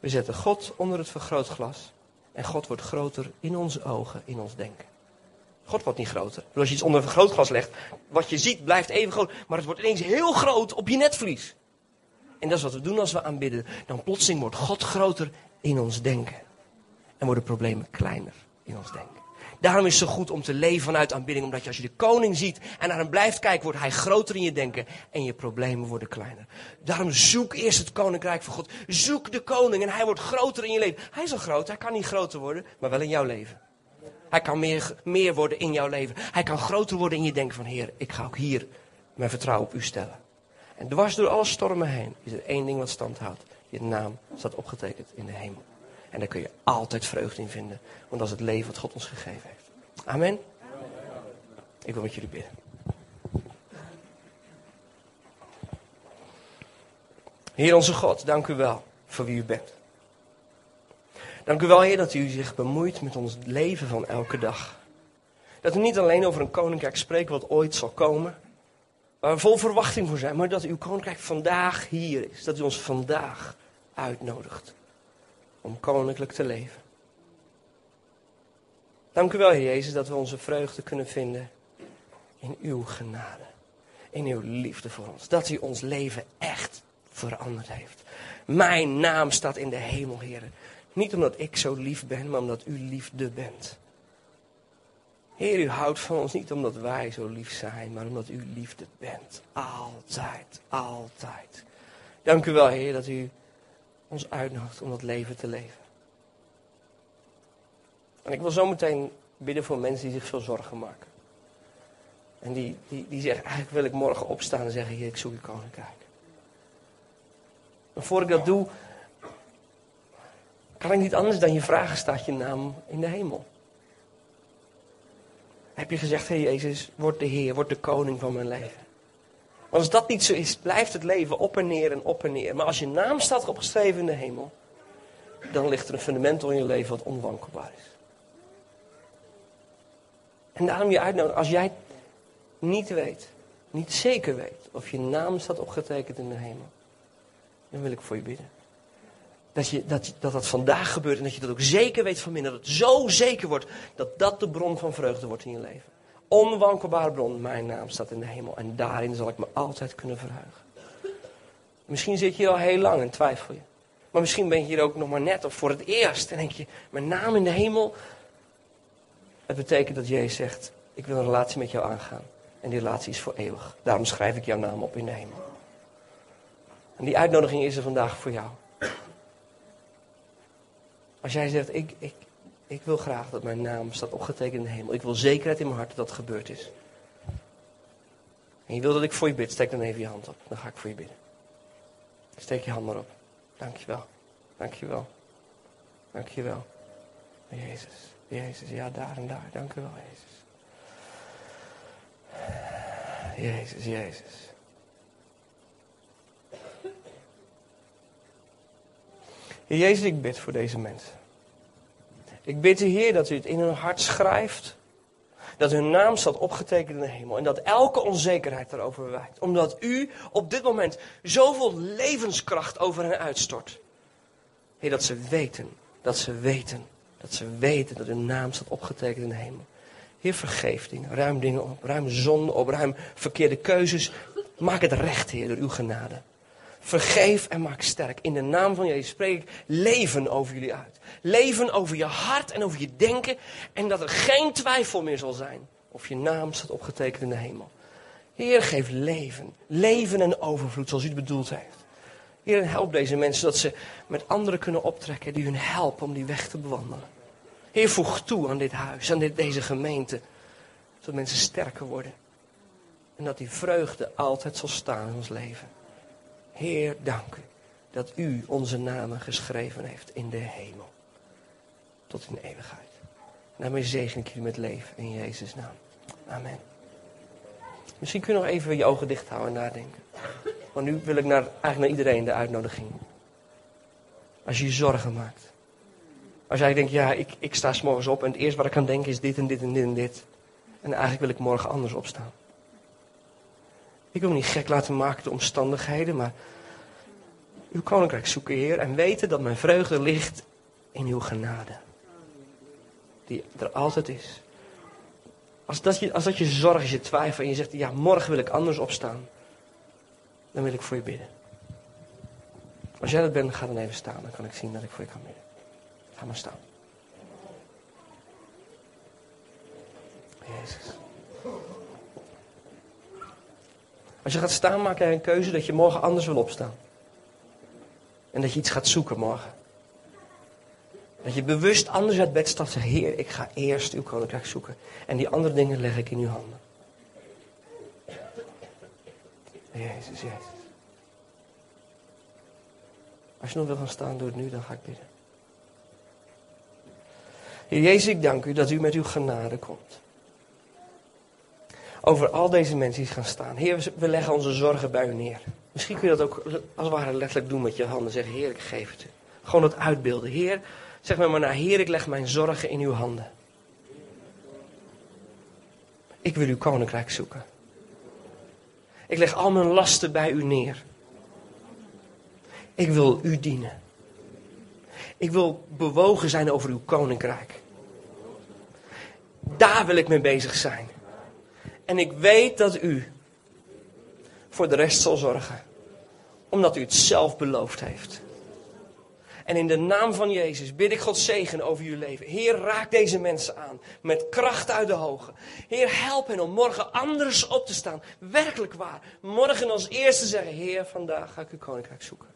We zetten God onder het vergrootglas. En God wordt groter in onze ogen, in ons denken. God wordt niet groter. Als je iets onder een vergrootglas legt, wat je ziet blijft even groot. Maar het wordt ineens heel groot op je netvlies. En dat is wat we doen als we aanbidden. Dan plotseling wordt God groter in ons denken. En worden problemen kleiner in ons denken. Daarom is het zo goed om te leven vanuit aanbidding. Omdat je als je de koning ziet en naar hem blijft kijken, wordt hij groter in je denken. En je problemen worden kleiner. Daarom zoek eerst het koninkrijk van God. Zoek de koning en hij wordt groter in je leven. Hij is al groot, hij kan niet groter worden, maar wel in jouw leven. Hij kan meer, meer worden in jouw leven. Hij kan groter worden in je denken van Heer, ik ga ook hier mijn vertrouwen op u stellen. En dwars door alle stormen heen is er één ding wat stand houdt. Je naam staat opgetekend in de hemel. En daar kun je altijd vreugde in vinden. Want dat is het leven wat God ons gegeven heeft. Amen. Ik wil met jullie bidden. Heer onze God, dank u wel voor wie u bent. Dank u wel, Heer, dat u zich bemoeit met ons leven van elke dag. Dat we niet alleen over een koninkrijk spreken wat ooit zal komen, waar we vol verwachting voor zijn, maar dat uw koninkrijk vandaag hier is. Dat u ons vandaag uitnodigt om koninklijk te leven. Dank u wel, Heer Jezus, dat we onze vreugde kunnen vinden in uw genade. In uw liefde voor ons. Dat u ons leven echt veranderd heeft. Mijn naam staat in de hemel, Heer. Niet omdat ik zo lief ben, maar omdat u liefde bent. Heer, u houdt van ons niet omdat wij zo lief zijn, maar omdat u liefde bent. Altijd, altijd. Dank u wel, Heer, dat u ons uitnodigt om dat leven te leven. En ik wil zo meteen bidden voor mensen die zich veel zorgen maken. En die, die, die zeggen, eigenlijk wil ik morgen opstaan en zeggen, Heer, ik zoek uw koninkrijk. Maar voor ik dat doe, kan ik niet anders dan je vragen, staat je naam in de hemel? Heb je gezegd, Heer Jezus, word de Heer, word de koning van mijn leven. Als dat niet zo is, blijft het leven op en neer en op en neer. Maar als je naam staat opgeschreven in de hemel, dan ligt er een fundament in je leven wat onwankelbaar is. En daarom je uitnodigen, als jij niet weet, niet zeker weet of je naam staat opgetekend in de hemel, dan wil ik voor je bidden. Dat, je, dat, dat dat vandaag gebeurt en dat je dat ook zeker weet van binnen. Dat het zo zeker wordt dat dat de bron van vreugde wordt in je leven. Onwankelbare bron, mijn naam staat in de hemel. En daarin zal ik me altijd kunnen verheugen. Misschien zit je al heel lang en twijfel je. Maar misschien ben je hier ook nog maar net of voor het eerst. En denk je, mijn naam in de hemel. Het betekent dat Jezus zegt, ik wil een relatie met jou aangaan. En die relatie is voor eeuwig. Daarom schrijf ik jouw naam op in de hemel. En die uitnodiging is er vandaag voor jou. Als jij zegt, ik, ik, ik wil graag dat mijn naam staat opgetekend in de hemel. Ik wil zekerheid in mijn hart dat dat gebeurd is. En je wil dat ik voor je bid, steek dan even je hand op. Dan ga ik voor je bidden. Steek je hand maar op. Dankjewel. Dankjewel. Dankjewel. Jezus. Jezus, ja daar en daar. Dank u wel, Jezus. Jezus, Jezus. Jezus, ik bid voor deze mensen. Ik bid u, Heer, dat u het in hun hart schrijft. Dat hun naam staat opgetekend in de hemel. En dat elke onzekerheid daarover wijkt. Omdat u op dit moment zoveel levenskracht over hen uitstort. Heer, dat ze weten, dat ze weten, dat ze weten dat hun naam staat opgetekend in de hemel. Heer, vergeef dingen, ruim dingen op, ruim zonde op, ruim verkeerde keuzes. Maak het recht, Heer, door uw genade. Vergeef en maak sterk. In de naam van Jezus spreek ik leven over jullie uit. Leven over je hart en over je denken. En dat er geen twijfel meer zal zijn of je naam staat opgetekend in de hemel. Heer, geef leven. Leven en overvloed zoals u het bedoeld heeft. Heer, help deze mensen zodat ze met anderen kunnen optrekken die hun helpen om die weg te bewandelen. Heer, voeg toe aan dit huis, aan dit, deze gemeente. Zodat mensen sterker worden. En dat die vreugde altijd zal staan in ons leven. Heer, dank u dat u onze namen geschreven heeft in de hemel. Tot in de eeuwigheid. Daarmee zegen ik jullie met leven in Jezus' naam. Amen. Misschien kun je nog even je ogen dicht houden en nadenken. Want nu wil ik naar, eigenlijk naar iedereen de uitnodiging. Als je je zorgen maakt. Als jij denkt, ja, ik, ik sta s'morgens op en het eerste wat ik kan denken is dit en dit en dit en dit. En eigenlijk wil ik morgen anders opstaan. Ik wil me niet gek laten maken door omstandigheden, maar uw koninkrijk zoeken, Heer, en weten dat mijn vreugde ligt in uw genade. Die er altijd is. Als dat, je, als dat je zorg is, je twijfel en je zegt, ja, morgen wil ik anders opstaan. Dan wil ik voor je bidden. Als jij dat bent, ga dan even staan. Dan kan ik zien dat ik voor je kan bidden. Ga maar staan. Jezus. Als je gaat staan, maak jij een keuze dat je morgen anders wil opstaan. En dat je iets gaat zoeken morgen. Dat je bewust anders uit bed stapt en zegt, Heer, ik ga eerst uw koninkrijk zoeken. En die andere dingen leg ik in uw handen. Jezus, Jezus. Als je nog wil gaan staan, doe het nu, dan ga ik bidden. Jezus, ik dank u dat u met uw genade komt. Over al deze mensen die gaan staan. Heer, we leggen onze zorgen bij u neer. Misschien kun je dat ook als het ware letterlijk doen met je handen. Zeggen, Heer, ik geef het u. Gewoon het uitbeelden. Heer, zeg maar maar naar, Heer, ik leg mijn zorgen in uw handen. Ik wil uw koninkrijk zoeken. Ik leg al mijn lasten bij u neer. Ik wil u dienen. Ik wil bewogen zijn over uw koninkrijk. Daar wil ik mee bezig zijn. En ik weet dat u voor de rest zal zorgen. Omdat u het zelf beloofd heeft. En in de naam van Jezus bid ik God zegen over uw leven. Heer, raak deze mensen aan met kracht uit de hoge. Heer, help hen om morgen anders op te staan. Werkelijk waar. Morgen als eerste zeggen, Heer, vandaag ga ik uw koninkrijk zoeken.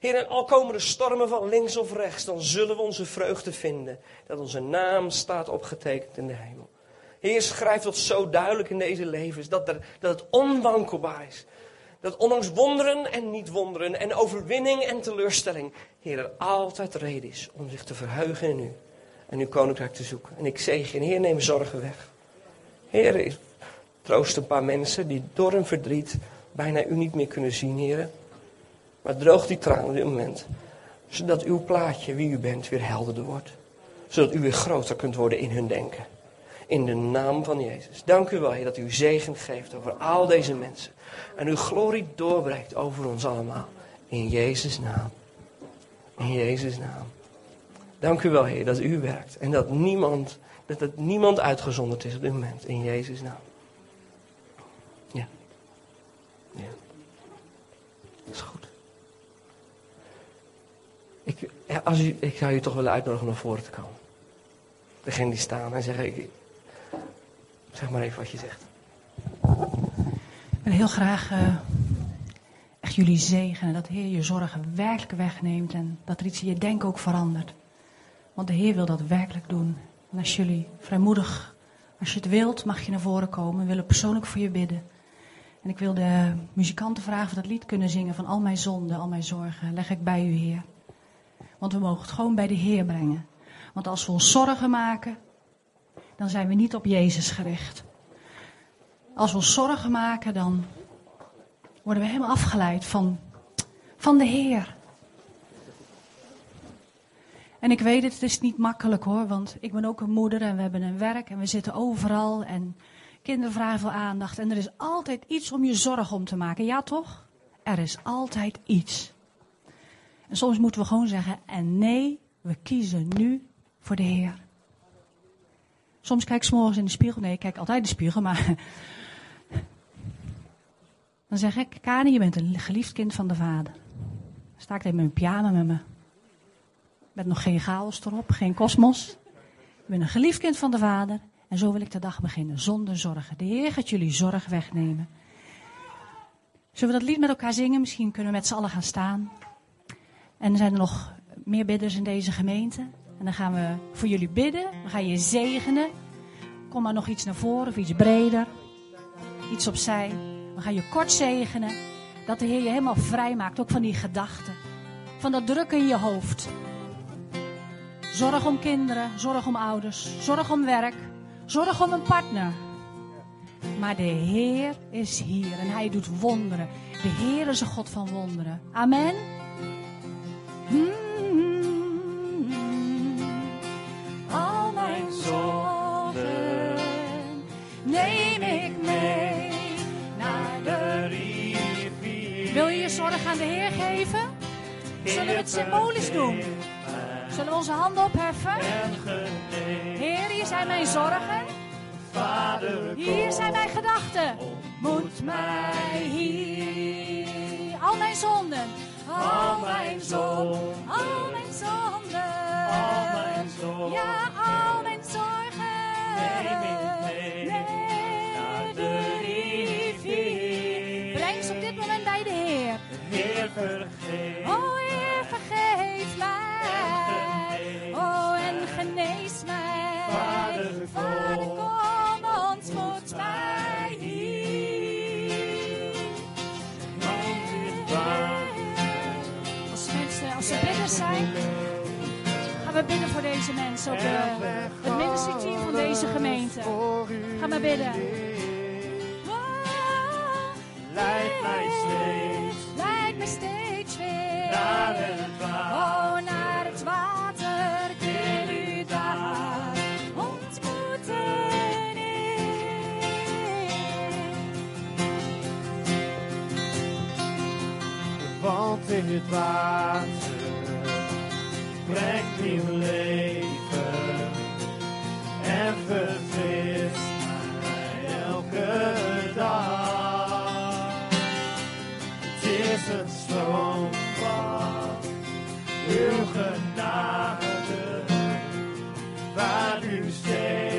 Heer, en al komen er stormen van links of rechts, dan zullen we onze vreugde vinden. Dat onze naam staat opgetekend in de hemel. Heer, schrijf dat zo duidelijk in deze levens, dat, er, dat het onwankelbaar is. Dat ondanks wonderen en niet wonderen en overwinning en teleurstelling, Heer, er altijd reden is om zich te verheugen in u. En uw koninkrijk te zoeken. En ik zeg je, Heer, neem zorgen weg. Heer, troost een paar mensen die door hun verdriet bijna u niet meer kunnen zien, Heer. Maar droog die tranen op dit moment. Zodat uw plaatje, wie u bent, weer helderder wordt. Zodat u weer groter kunt worden in hun denken. In de naam van Jezus. Dank u wel, Heer, dat u zegen geeft over al deze mensen. En uw glorie doorbreekt over ons allemaal. In Jezus' naam. In Jezus' naam. Dank u wel, Heer, dat u werkt. En dat niemand, dat niemand uitgezonderd is op dit moment. In Jezus' naam. Ja. Ja. Dat is goed. Ja, als u, ik zou u toch willen uitnodigen om naar voren te komen. Degene die staan en zeggen, ik, zeg maar even wat je zegt. Ik wil heel graag eh, echt jullie zegenen. Dat Heer je zorgen werkelijk wegneemt. En dat er iets in je denken ook verandert. Want de Heer wil dat werkelijk doen. En als jullie vrijmoedig, als je het wilt, mag je naar voren komen. We willen persoonlijk voor je bidden. En ik wil de muzikanten vragen of dat lied kunnen zingen van al mijn zonden, al mijn zorgen. Leg ik bij u, Heer. Want we mogen het gewoon bij de Heer brengen. Want als we ons zorgen maken, dan zijn we niet op Jezus gericht. Als we ons zorgen maken, dan worden we helemaal afgeleid van, van de Heer. En ik weet het, het is niet makkelijk hoor, want ik ben ook een moeder en we hebben een werk en we zitten overal en kinderen vragen veel aandacht. En er is altijd iets om je zorgen om te maken, ja toch? Er is altijd iets. En soms moeten we gewoon zeggen, en nee, we kiezen nu voor de Heer. Soms kijk ik s'morgens in de spiegel. Nee, ik kijk altijd in de spiegel, maar... Dan zeg ik, Kani, je bent een geliefd kind van de vader. Dan sta ik met mijn pyjama met me. Met nog geen chaos erop, geen kosmos. Ik ben een geliefd kind van de vader. En zo wil ik de dag beginnen, zonder zorgen. De Heer gaat jullie zorg wegnemen. Zullen we dat lied met elkaar zingen? Misschien kunnen we met z'n allen gaan staan. En zijn er nog meer bidders in deze gemeente. En dan gaan we voor jullie bidden. We gaan je zegenen. Kom maar nog iets naar voren of iets breder. Iets opzij. We gaan je kort zegenen. Dat de Heer je helemaal vrij maakt. Ook van die gedachten. Van dat drukken in je hoofd. Zorg om kinderen. Zorg om ouders. Zorg om werk. Zorg om een partner. Maar de Heer is hier en Hij doet wonderen. De Heer is een God van wonderen. Amen. Mm. Aan de Heer geven? Zullen we het symbolisch doen? Zullen we onze handen opheffen? Heer, hier zijn mijn zorgen. Hier zijn mijn gedachten. Moet mij hier. Al mijn zonden. Al mijn zonden. Al mijn zonden. Ja, al mijn zorgen. Heer. Heer, vergeef. Oh Heer, vergeef mij. Oh, en genees mij. Vader, Vader, kom. ontmoet mij hier. Als mensen, als ze bidders zijn, gaan we bidden voor deze mensen. Op de, het ministerieteam van deze gemeente. Ga maar bidden. Leid mij steeds Leid me steeds weer. naar het water. Oh, naar het water. Ik wil u daar ontmoeten. Want in het water brengt nieuw leven en verfrist mij elke Het is een stroom van uw genade waar u steeds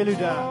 Ik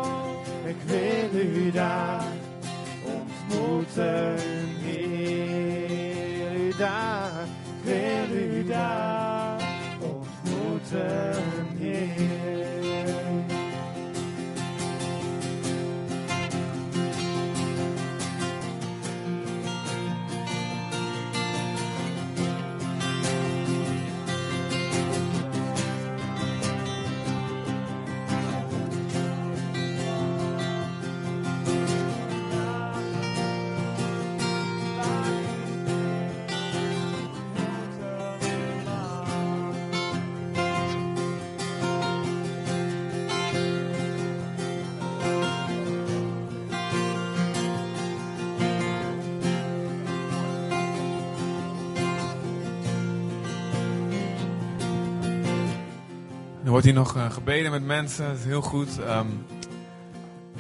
wordt hier nog eh, gebeden met mensen, dat is heel goed. Ehm,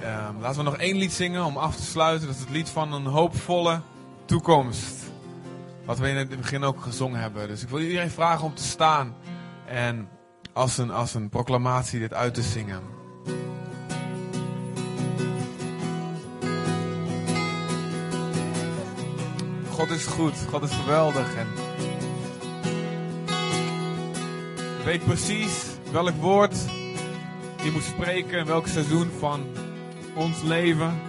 ehm, laten we nog één lied zingen om af te sluiten. Dat is het lied van een hoopvolle toekomst. Wat we in het begin ook gezongen hebben. Dus ik wil iedereen vragen om te staan en als een, als een proclamatie dit uit te zingen. God is goed, God is geweldig en weet precies welk woord je moet spreken in welk seizoen van ons leven.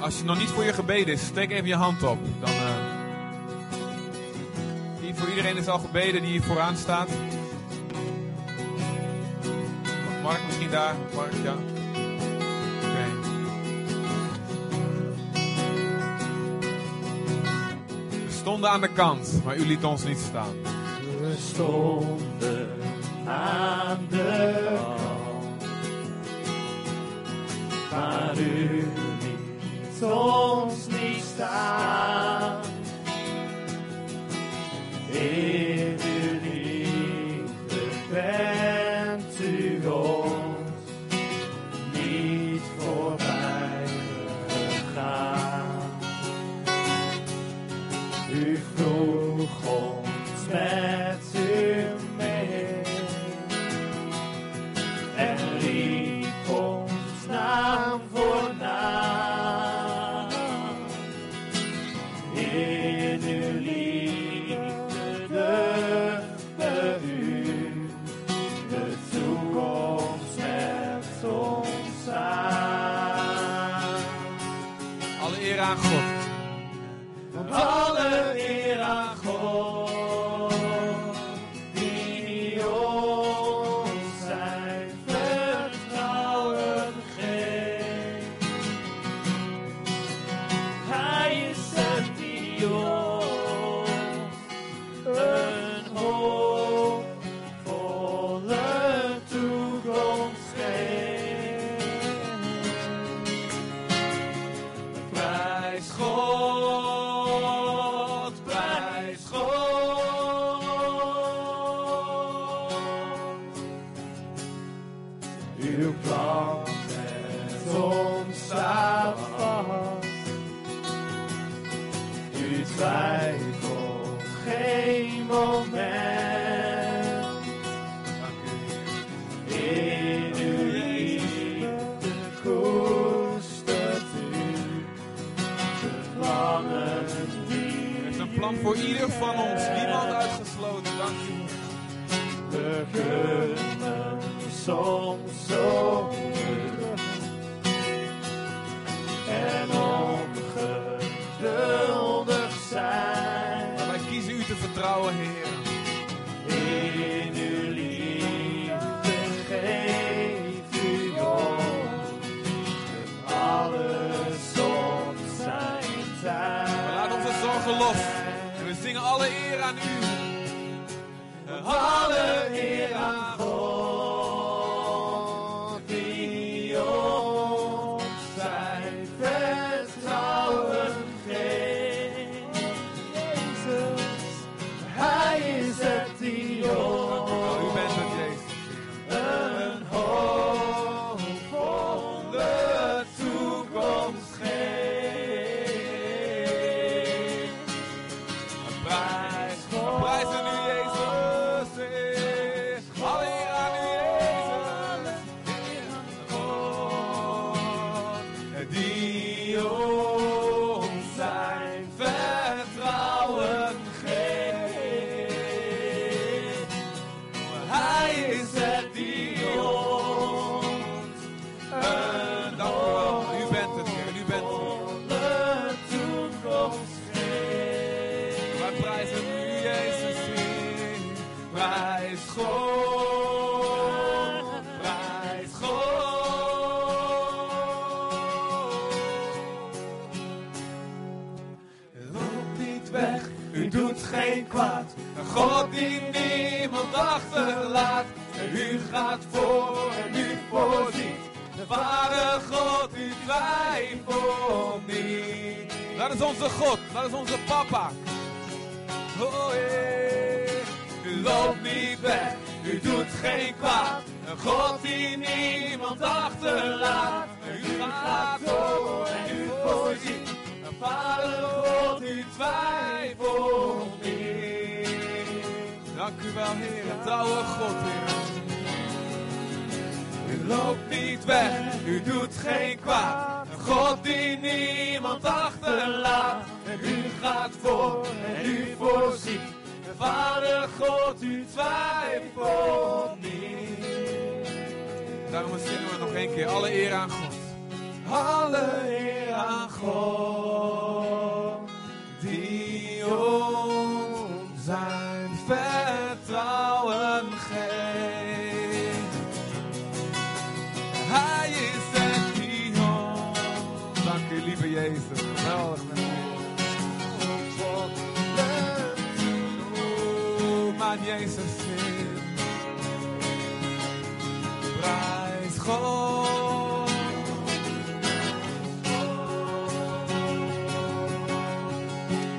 Als je nog niet voor je gebeden is, steek even je hand op. Dan, hier voor iedereen is al gebeden die hier vooraan staat. Misschien. Oké. We stonden aan de kant, maar u liet ons niet staan. We stonden aan de kant, maar u liet ons niet staan. In die Dat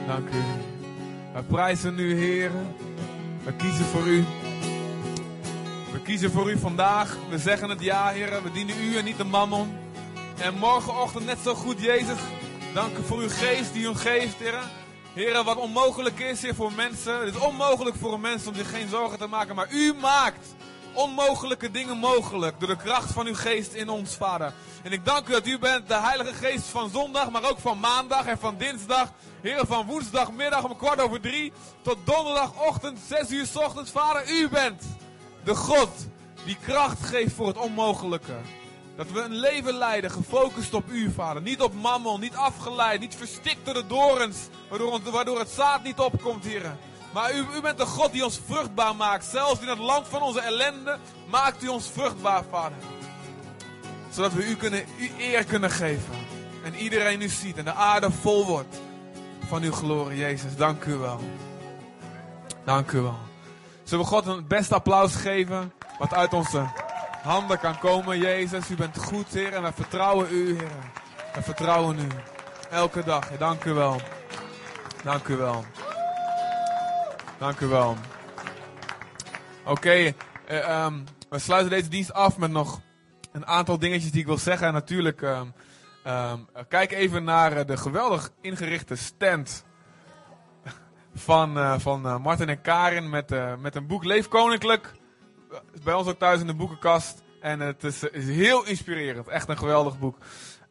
Dank u. We prijzen u, Heer. We kiezen voor u. We kiezen voor u vandaag. We zeggen het ja, Heer. We dienen u en niet de mammon. En morgenochtend net zo goed, Jezus. Dank u voor uw geest die u geeft, Heer. Heer, wat onmogelijk is, Heer, voor mensen. Het is onmogelijk voor een mens om zich geen zorgen te maken. Maar u maakt onmogelijke dingen mogelijk. Door de kracht van uw geest in ons, Vader. En ik dank u dat u bent de Heilige Geest van zondag, maar ook van maandag en van dinsdag. Heer, van woensdagmiddag om kwart over drie tot donderdagochtend zes uur ochtends. Vader, u bent de God die kracht geeft voor het onmogelijke. Dat we een leven leiden gefocust op u, Vader. Niet op mammon, niet afgeleid, niet verstikt door de dorens, waardoor, waardoor het zaad niet opkomt, Heer. Maar u, u bent de God die ons vruchtbaar maakt. Zelfs in het land van onze ellende maakt u ons vruchtbaar, Vader. Zodat we u, kunnen, u eer kunnen geven. En iedereen u ziet en de aarde vol wordt van uw glorie, Jezus. Dank u wel. Dank u wel. Zullen we God een beste applaus geven? Wat uit onze handen kan komen, Jezus. U bent goed, Heer. En wij vertrouwen u, Heer. We vertrouwen u. Elke dag. Dank u wel. Dank u wel. Dank u wel. Oké, eh, ehm, we sluiten deze dienst af met nog een aantal dingetjes die ik wil zeggen. En natuurlijk, ehm, ehm, kijk even naar eh, de geweldig ingerichte stand van, eh, van Martin en Karin met, met een boek Leef Koninklijk. Bij ons ook thuis in de boekenkast. En het is, is heel inspirerend. Echt een geweldig boek.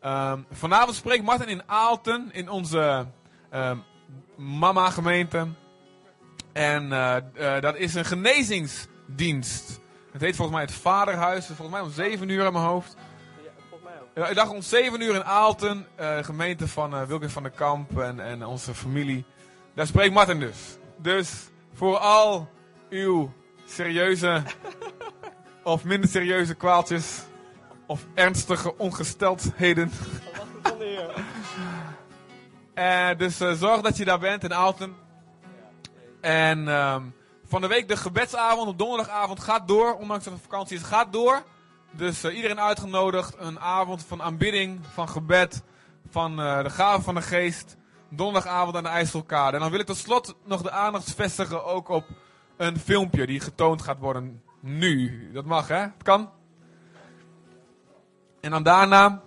Ehm, vanavond spreekt Martin in Aalten, in onze ehm, mama-gemeente. En eh, eh, dat is een genezingsdienst. Het heet volgens mij het Vaderhuis. Volgens mij om 7 uur in mijn hoofd. Ja, ik dacht om 7 uur in Aalten, eh, gemeente van Wilkins van der Kamp en, en onze familie. Daar spreekt Martin dus. Dus voor al uw serieuze of minder serieuze kwaaltjes of ernstige ongesteldheden. Eh, dus eh, zorg dat je daar bent in Aalten. En ehm, van de week de gebedsavond op donderdagavond gaat door, ondanks dat het vakantie is, gaat door. Dus eh, iedereen uitgenodigd. Een avond van aanbidding, van gebed, van eh, de gave van de geest. Donderdagavond aan de IJsselkade. En dan wil ik tot slot nog de aandacht vestigen ook op een filmpje die getoond gaat worden nu. Dat mag hè? Het kan. En dan daarna...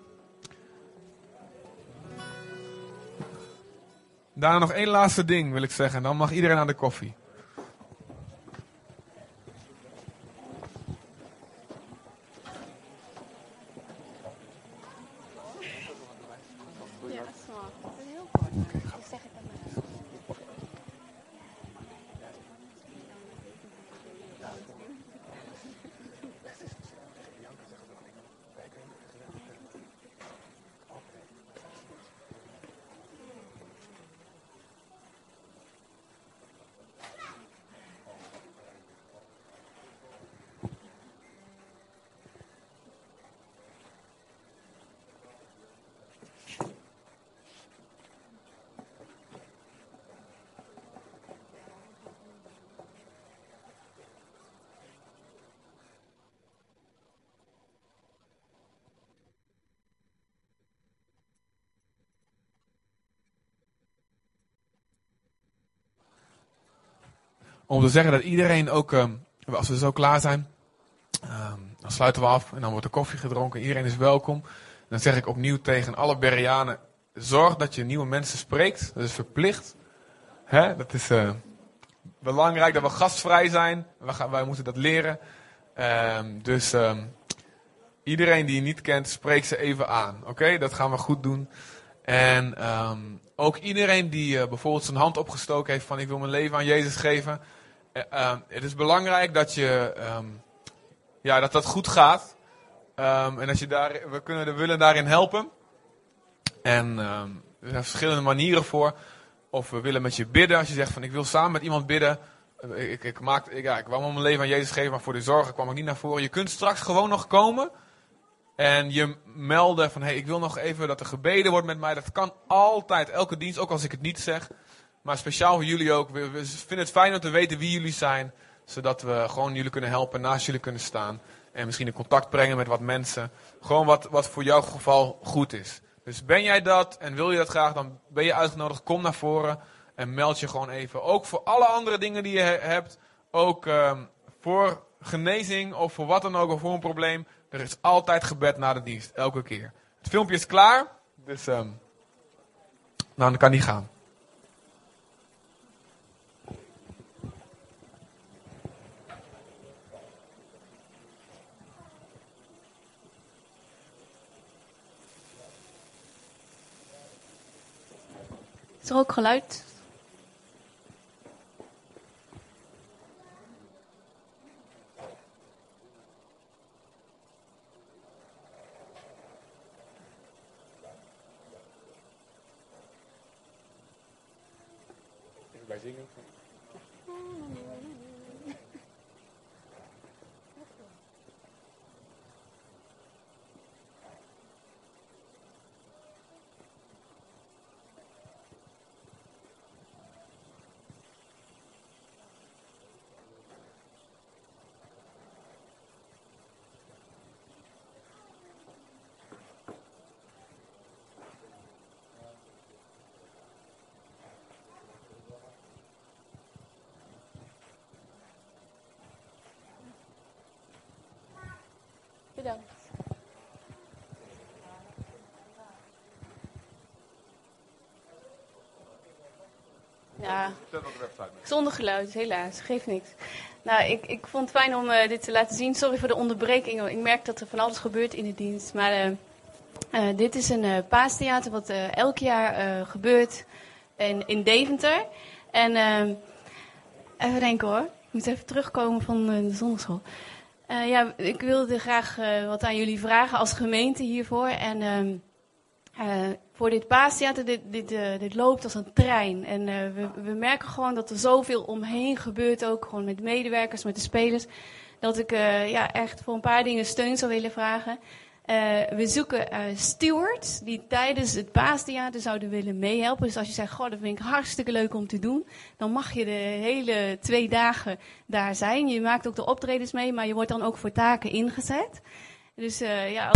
Daarna nog één laatste ding wil ik zeggen. Dan mag iedereen aan de koffie. Ja, dat is wel. Dat is heel kort. Ik zeg het aan mij. Om te zeggen dat iedereen ook, ehm, als we zo klaar zijn, ehm, dan sluiten we af en dan wordt er koffie gedronken. Iedereen is welkom. Dan zeg ik opnieuw tegen alle Berianen, zorg dat je nieuwe mensen spreekt. Dat is verplicht. Hè? Dat is eh, belangrijk dat we gastvrij zijn. We gaan, wij moeten dat leren. Ehm, dus iedereen die je niet kent, spreek ze even aan. Oké, dat gaan we goed doen. En ook iedereen die eh, bijvoorbeeld zijn hand opgestoken heeft van ik wil mijn leven aan Jezus geven. Eh, ehm, het is belangrijk dat je ehm, ja, dat dat goed gaat. Ehm, en dat je daar, we kunnen, we willen daarin helpen. En ehm, er zijn verschillende manieren voor. Of we willen met je bidden. Als je zegt van ik wil samen met iemand bidden. Eh, Ik, ik, maak, ja, ik mijn leven aan Jezus geven, maar voor de zorgen kwam ik niet naar voren. Je kunt straks gewoon nog komen. En je melden van, hey, ik wil nog even dat er gebeden wordt met mij. Dat kan altijd, elke dienst, ook als ik het niet zeg. Maar speciaal voor jullie ook. We, vinden het fijn om te weten wie jullie zijn. Zodat we gewoon jullie kunnen helpen, naast jullie kunnen staan. En misschien in contact brengen met wat mensen. Gewoon wat, wat voor jouw geval goed is. Dus ben jij dat en wil je dat graag, dan ben je uitgenodigd. Kom naar voren en meld je gewoon even. Ook voor alle andere dingen die je he- hebt. Ook ehm, voor genezing of voor wat dan ook, of voor een probleem. Er is altijd gebed na de dienst, elke keer. Het filmpje is klaar, dus ehm, nou, dan kan die gaan. Is er ook geluid? Bij zingen. Bedankt. Ja, zonder geluid, helaas. Geeft niks. Nou, ik, ik vond het fijn om eh, dit te laten zien. Sorry voor de onderbreking. Ik merk dat er van alles gebeurt in de dienst. Maar eh, eh, dit is een eh, paastheater wat eh, elk jaar eh, gebeurt in, in Deventer. En ehm, even denken hoor. Ik moet even terugkomen van de zondagschool. Eh, ja, ik wilde graag eh, wat aan jullie vragen als gemeente hiervoor. En ehm, eh, voor dit paastheater, dit, dit, dit loopt als een trein. En we, we merken gewoon dat er zoveel omheen gebeurt, ook gewoon met medewerkers, met de spelers. Dat ik ja, echt voor een paar dingen steun zou willen vragen. Eh, we zoeken eh, stewards die tijdens het paastheater zouden willen meehelpen. Dus als je zegt, goh, dat vind ik hartstikke leuk om te doen. Dan mag je de hele twee dagen daar zijn. Je maakt ook de optredens mee, maar je wordt dan ook voor taken ingezet. Dus eh, ja,